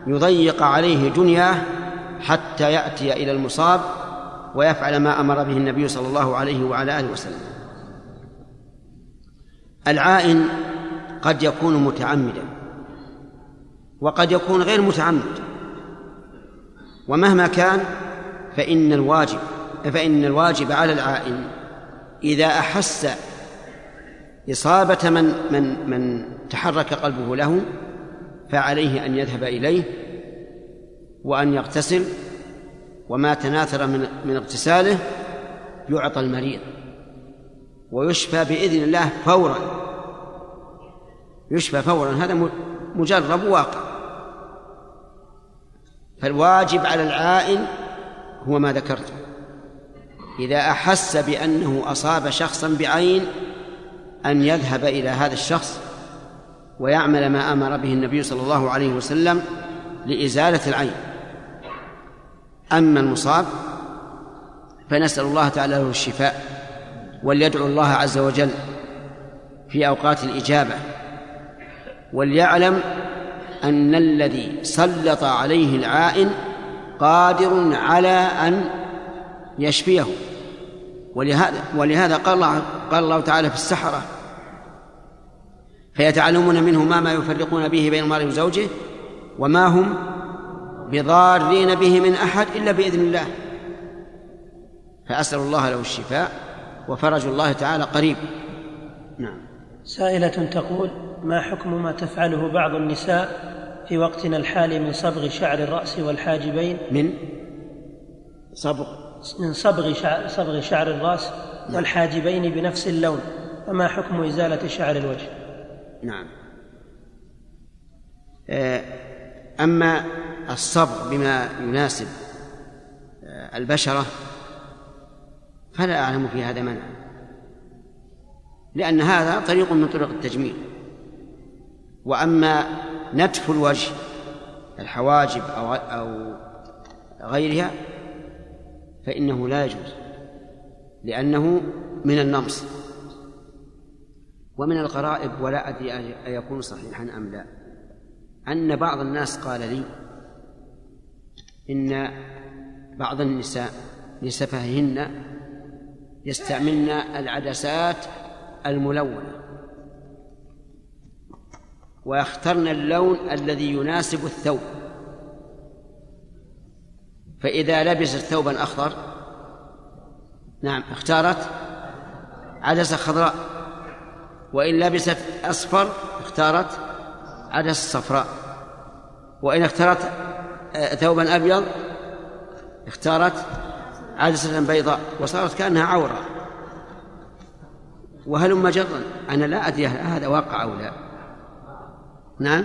يضيق عليه دنياه حتى يأتي إلى المصاب ويفعل ما أمر به النبي صلى الله عليه وعلى آله وسلم. العائن قد يكون متعمدا وقد يكون غير متعمد ومهما كان فإن الواجب فإن الواجب على العائن إذا أحس إصابة من من من تحرك قلبه له فعليه أن يذهب إليه وأن يغتسل وما تناثر من من اغتساله يعطى المريض. ويشفى بإذن الله فورا. يشفى فورا. هذا مجرب واقع. فالواجب على العائن هو ما ذكرته. إذا أحس بأنه أصاب شخصا بعين أن يذهب إلى هذا الشخص ويعمل ما أمر به النبي صلى الله عليه وسلم لإزالة العين. أما المصاب فنسأل الله تعالى له الشفاء. وليدعو الله عز وجل في أوقات الإجابة وليعلم أن الذي سلط عليه العائن قادر على أن يشفيه. ولهذا ولهذا قال الله قال الله تعالى في السحرة فيتعلمون منه ما ما يفرقون به بين المرء وزوجه وما هم بضارين به من أحد إلا بإذن الله. فأسأل الله له الشفاء وفرج الله تعالى قريب. نعم. سائلة تقول ما حكم ما تفعله بعض النساء في وقتنا الحالي من صبغ شعر الرأس والحاجبين؟ من؟ صبغ. من صبغ شعر, صبغ شعر الرأس نعم. والحاجبين بنفس اللون. فما حكم إزالة شعر الوجه؟ نعم. آه، أما الصبغ بما يناسب آه، البشرة فلا أعلم في هذا منع. لأن هذا طريق من طرق التجميل. وأما نتف الوجه الحواجب أو أو غيرها فإنه لا يجوز. لأنه من النمص ومن الغرائب ولا أدري أيكون صحيحا أم لا. أن بعض الناس قال لي إن بعض النساء لسفههن يستعملن العدسات الملونة. ويخترن اللون الذي يناسب الثوب. فإذا لبست ثوبا أخضر نعم اختارت عدسة خضراء. وإن لبست أصفر اختارت عدسة صفراء. وإن اختارت آه، ثوبا أبيض اختارت عدسة بيضاء وصارت كأنها عورة. وهلم جرا. أنا لا أدري هذا واقع أو لا. نعم.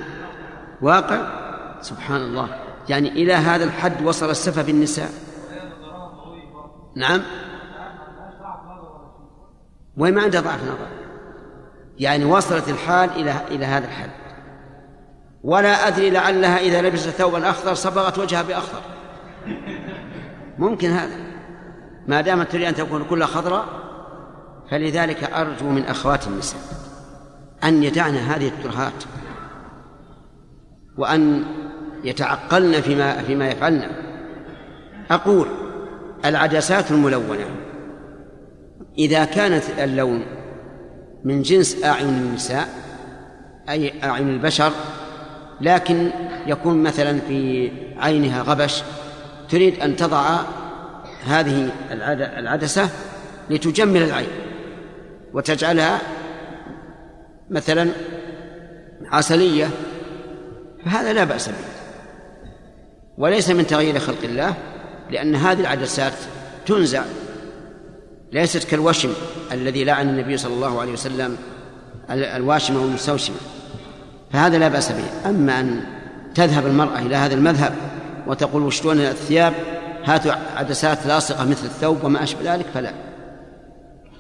واقع؟ سبحان الله. يعني إلى هذا الحد وصل السفة بالنساء. نعم. وين ما عنده ضعف نظر. يعني وصلت الحال إلى إلى هذا الحد. ولا أدري لعلها إذا لبست ثوبا أخضر صبغت وجهها بأخضر. ممكن هذا. ما دامت تريد أن تكون كلها خضراء فلذلك أرجو من أخوات النساء أن يدعن هذه الترهات وأن يتعقلن فيما فيما يفعلن. أقول العدسات الملونة إذا كانت اللون من جنس أعين النساء أي أعين البشر لكن يكون مثلا في عينها غبش تريد أن تضع هذه العدسة لتجمل العين وتجعلها مثلا عسلية فهذا لا بأس به. وليس من تغيير خلق الله لأن هذه العدسات تنزع ليست كالوشم الذي لعن النبي صلى الله عليه وسلم الواشمة والمستوشمة فهذا لا بأس به. أما أن تذهب المرأة إلى هذا المذهب وتقول وشتون الثياب؟ هاتوا عدسات لاصقة مثل الثوب وما أشبه ذلك فلا.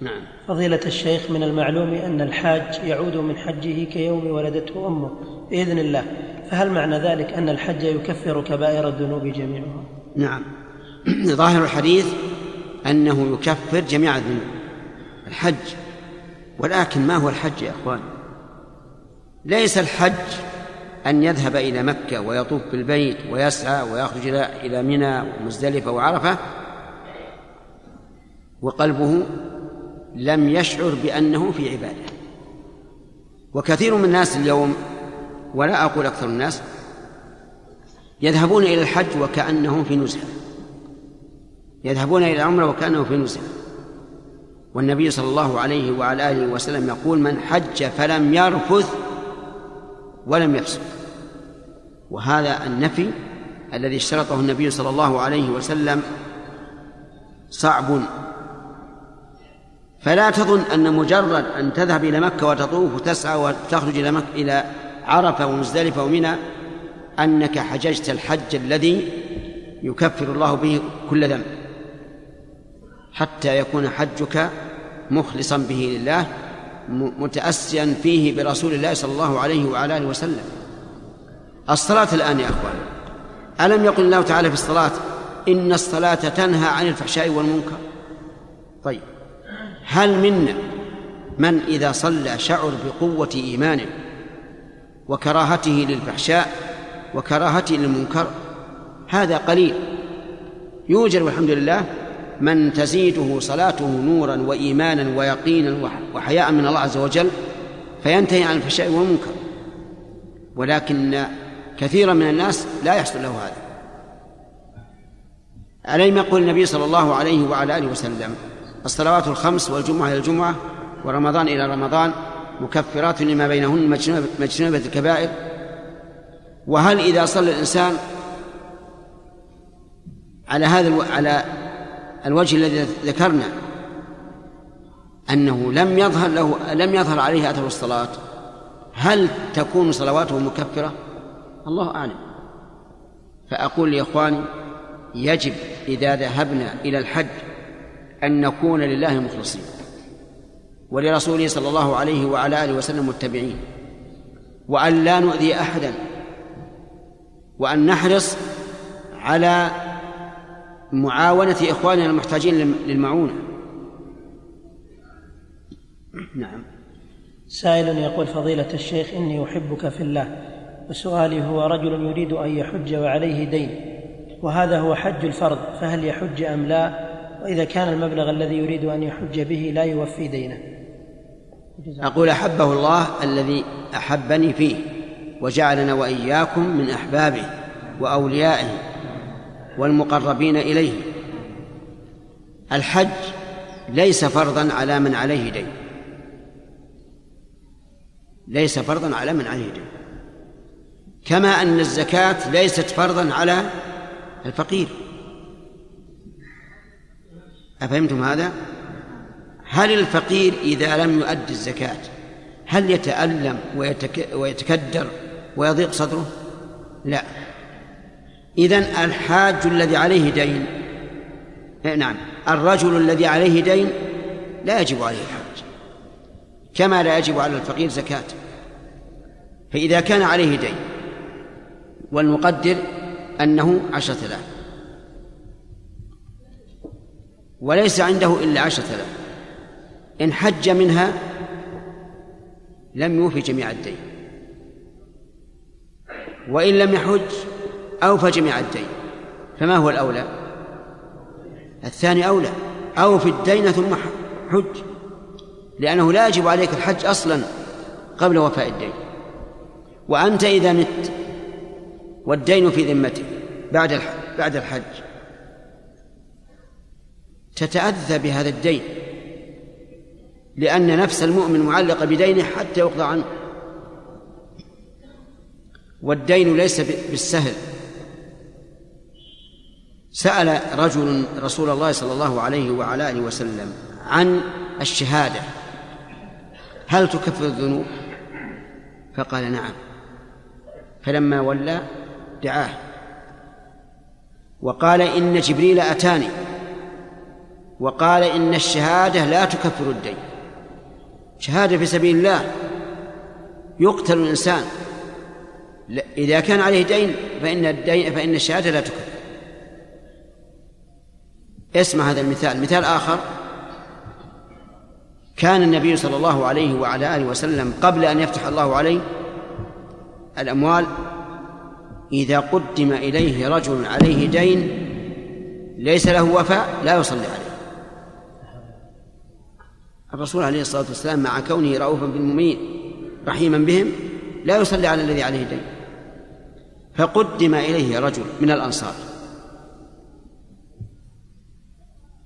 نعم. فضيلة الشيخ من المعلوم أن الحاج يعود من حجه كيوم ولدته أمه بإذن الله فهل معنى ذلك أن الحج يكفر كبائر الذنوب جميعها؟ نعم. ظاهر الحديث أنه يكفر جميع الذنوب الحج. ولكن ما هو الحج يا أخوان؟ ليس الحج أن يذهب إلى مكة ويطوف بالبيت ويسعى ويخرج إلى منى ومزدلفة وعرفة وقلبه لم يشعر بأنه في عبادة. وكثير من الناس اليوم ولا أقول أكثر الناس يذهبون إلى الحج وكأنهم في نزهة. يذهبون إلى العمرة وكأنهم في نزهة. والنبي صلى الله عليه وعلى آله وسلم يقول من حج فلم يرفث ولم يفسق. وهذا النفي الذي اشترطه النبي صلى الله عليه وسلم صعب. فلا تظن أن مجرد أن تذهب إلى مكة وتطوف وتسعى وتخرج إلى مكة إلى عرفة ومزدلفة ومنى أنك حججت الحج الذي يكفر الله به كل ذنب حتى يكون حجك مخلصا به لله متأسيا فيه برسول الله صلى الله عليه وعلى آله وسلم. الصلاة الآن يا أخوان. ألم يقل الله تعالى في الصلاة؟ إن الصلاة تنهى عن الفحشاء والمنكر. طيب. هل منا من إذا صلى شعر بقوة إيمانه وكراهته للفحشاء وكراهته للمنكر هذا قليل. يوجد والحمد لله من تزيده صلاته نورا وإيمانا ويقينا وحياء من الله عز وجل فينتهي عن الفحشاء والمنكر. ولكن كثيرا من الناس لا يحصل له هذا ألم يقول النبي صلى الله عليه وعلى آله وسلم الصلوات الخمس والجمعة إلى الجمعة ورمضان إلى رمضان مكفرات لما بينهن مجتنبة الكبائر وهل إذا صلى الإنسان على هذا على الوجه الذي ذكرنا أنه لم يظهر له لم يظهر عليه أثر الصلاة هل تكون صلواته مكفرة؟ الله أعلم. فأقول لإخواني يجب إذا ذهبنا إلى الحج أن نكون لله مخلصين ولرسوله صلى الله عليه وعلى آله وسلم متبعين وأن لا نؤذي أحدا وأن نحرص على معاونة إخواننا المحتاجين للمعونة. نعم. سائل يقول فضيلة الشيخ إني أحبك في الله. وسؤالي هو رجل يريد أن يحج وعليه دين وهذا هو حج الفرض فهل يحج أم لا؟ وإذا كان المبلغ الذي يريد أن يحج به لا يوفي دينه. أقول أحبه الله الذي أحبني فيه وجعلنا وإياكم من أحبابه وأوليائه والمقربين إليه. الحج ليس فرضا على من عليه دين. ليس فرضا على من عليه دين. كما أن الزكاة ليست فرضا على الفقير أفهمتم هذا؟ هل الفقير إذا لم يؤد الزكاة هل يتألم ويتك ويتكدر ويضيق صدره؟ لا إذن الحاج الذي عليه دين إيه، نعم الرجل الذي عليه دين لا يجب عليه الحج كما لا يجب على الفقير زكاة فإذا كان عليه دين والمقدر أنه عشرة آلاف وليس عنده إلا عشرة آلاف إن حج منها لم يوفي جميع الدين. وإن لم يحج أوفى جميع الدين. فما هو الأولى؟ الثاني أولى. أوفي الدين ثم حج. لأنه لا يجب عليك الحج أصلا قبل وفاء الدين. وأنت إذا مت والدين في ذمتك بعد بعد الحج. تتأذى بهذا الدين لأن نفس المؤمن معلقة بدينه حتى يقضى عنه. والدين ليس بالسهل. سأل رجل رسول الله صلى الله عليه وعلى آله وسلم عن الشهادة. هل تكفر الذنوب؟ فقال نعم. فلما ولى دعاه وقال إن جبريل أتاني. وقال إن الشهادة لا تكفر الدين. شهادة في سبيل الله. يقتل الإنسان. إذا كان عليه دين فإن الدين فإن الشهادة لا تكفر. اسمع هذا المثال. مثال آخر. كان النبي صلى الله عليه وعلى آله وسلم قبل أن يفتح الله عليه الأموال إذا قدم إليه رجل عليه دين ليس له وفاء لا يصلي عليه. الرسول عليه الصلاة والسلام مع كونه رؤوفا بالمؤمنين رحيما بهم لا يصلي على الذي عليه دين. فقدم إليه رجل من الأنصار.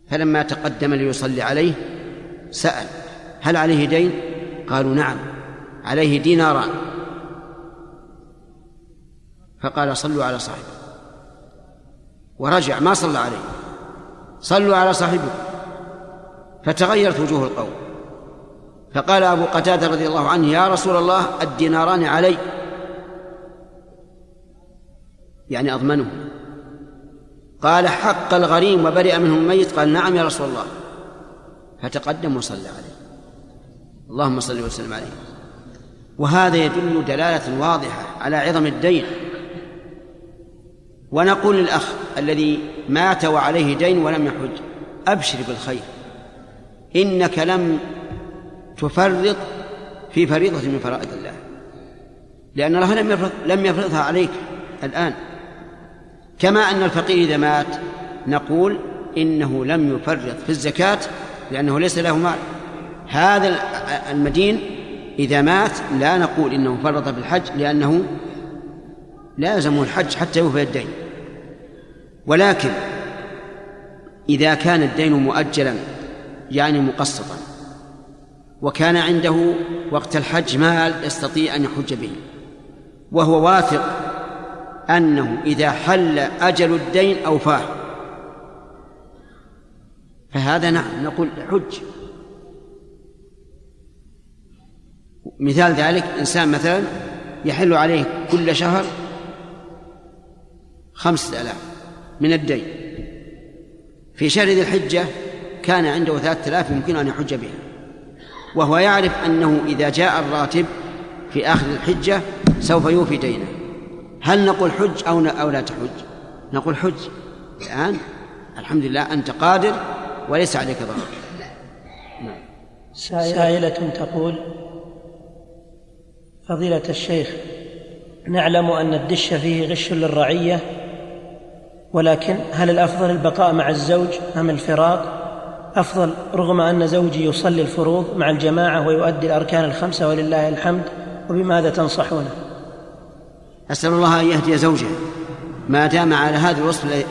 فلما تقدم ليصلي عليه سأل هل عليه دين؟ قالوا نعم عليه ديناران. فقال صلوا على صاحبه ورجع ما صلى عليه. صلوا على صاحبكم. فتغيرت وجوه القوم. فقال أبو قتادة رضي الله عنه يا رسول الله الديناران علي. يعني أضمنه قال حق الغريم وبرئ منه الميت. قال نعم يا رسول الله. فتقدم وصلى عليه. اللهم صل وسلم عليه. وهذا يدل دلالة واضحة على عظم الدين. ونقول للأخ الذي مات وعليه دين ولم يحج أبشر بالخير. إنك لم تفرط في فريضة من فرائض الله. لأن الله لم يفرض لم يفرضها عليك الآن. كما أن الفقير إذا مات نقول إنه لم يفرط في الزكاة لأنه ليس له مال. هذا المدين إذا مات لا نقول إنه فرط في الحج لأنه لازم الحج حتى يوفي الدين. ولكن إذا كان الدين مؤجلا يعني مقسطا وكان عنده وقت الحج مال يستطيع أن يحج به وهو واثق أنه إذا حل أجل الدين أوفاه. فهذا نعم نقول حج. مثال ذلك إنسان مثلا يحل عليه كل شهر خمسة آلاف. من الدين. في شهر ذي الحجة كان عنده ثلاثة آلاف يمكن أن يحج بها وهو يعرف أنه إذا جاء الراتب في آخر الحجة سوف يوفي دينه. هل نقول حج أو أو لا تحج؟ نقول حج. الآن الحمد لله أنت قادر وليس عليك ضرر. نعم. سائلة تقول فضيلة الشيخ نعلم أن الدش فيه غش للرعية ولكن هل الأفضل البقاء مع الزوج أم الفراق؟ أفضل رغم أن زوجي يصلي الفروض مع الجماعة ويؤدي الأركان الخمسة ولله الحمد وبماذا تنصحونه؟ أسأل الله أن يهدي زوجه. ما دام على هذا الوصف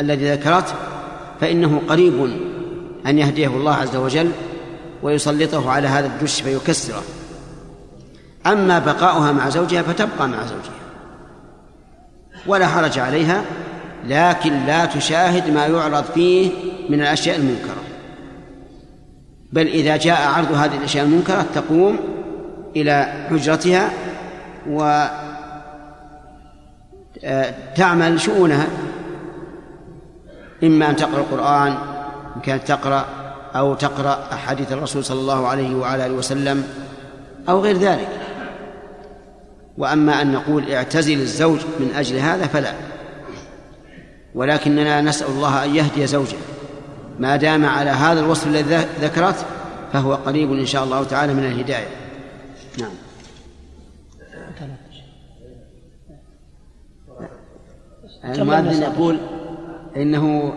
الذي ذكرت فإنه قريب أن يهديه الله عز وجل ويسلطه على هذا الدش فيكسره. أما بقاؤها مع زوجها فتبقى مع زوجها. ولا حرج عليها لكن لا تشاهد ما يعرض فيه من الأشياء المنكرة. بل إذا جاء عرض هذه الأشياء المنكرة تقوم إلى حجرتها و آه، تعمل شؤونها. إما أن تقرأ القرآن إن كانت تقرأ أو تقرأ أحاديث الرسول صلى الله عليه وعلى آله وسلم أو غير ذلك. وأما أن نقول اعتزل الزوج من أجل هذا فلا. ولكننا نسأل الله أن يهدي زوجه. ما دام على هذا الوصف الذي ذكرت فهو قريب إن شاء الله تعالى من الهداية. نعم. المؤذن يقول إنه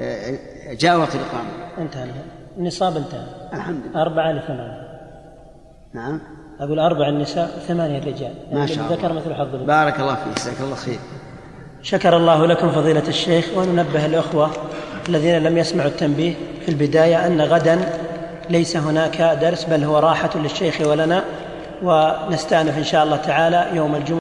آه، جاء وقت الإقامة. انتهى. النصاب انتهى. الحمد لله. أربعة لثمانية. نعم. أقول أربع النساء ثمانية الرجال. ما شاء الله. ذكر مثل حظ بارك الله فيك جزاك الله خير. شكر الله لكم فضيلة الشيخ وننبه الأخوة الذين لم يسمعوا التنبيه في البداية أن غدا ليس هناك درس بل هو راحة للشيخ ولنا ونستأنف إن شاء الله تعالى يوم الجمعة.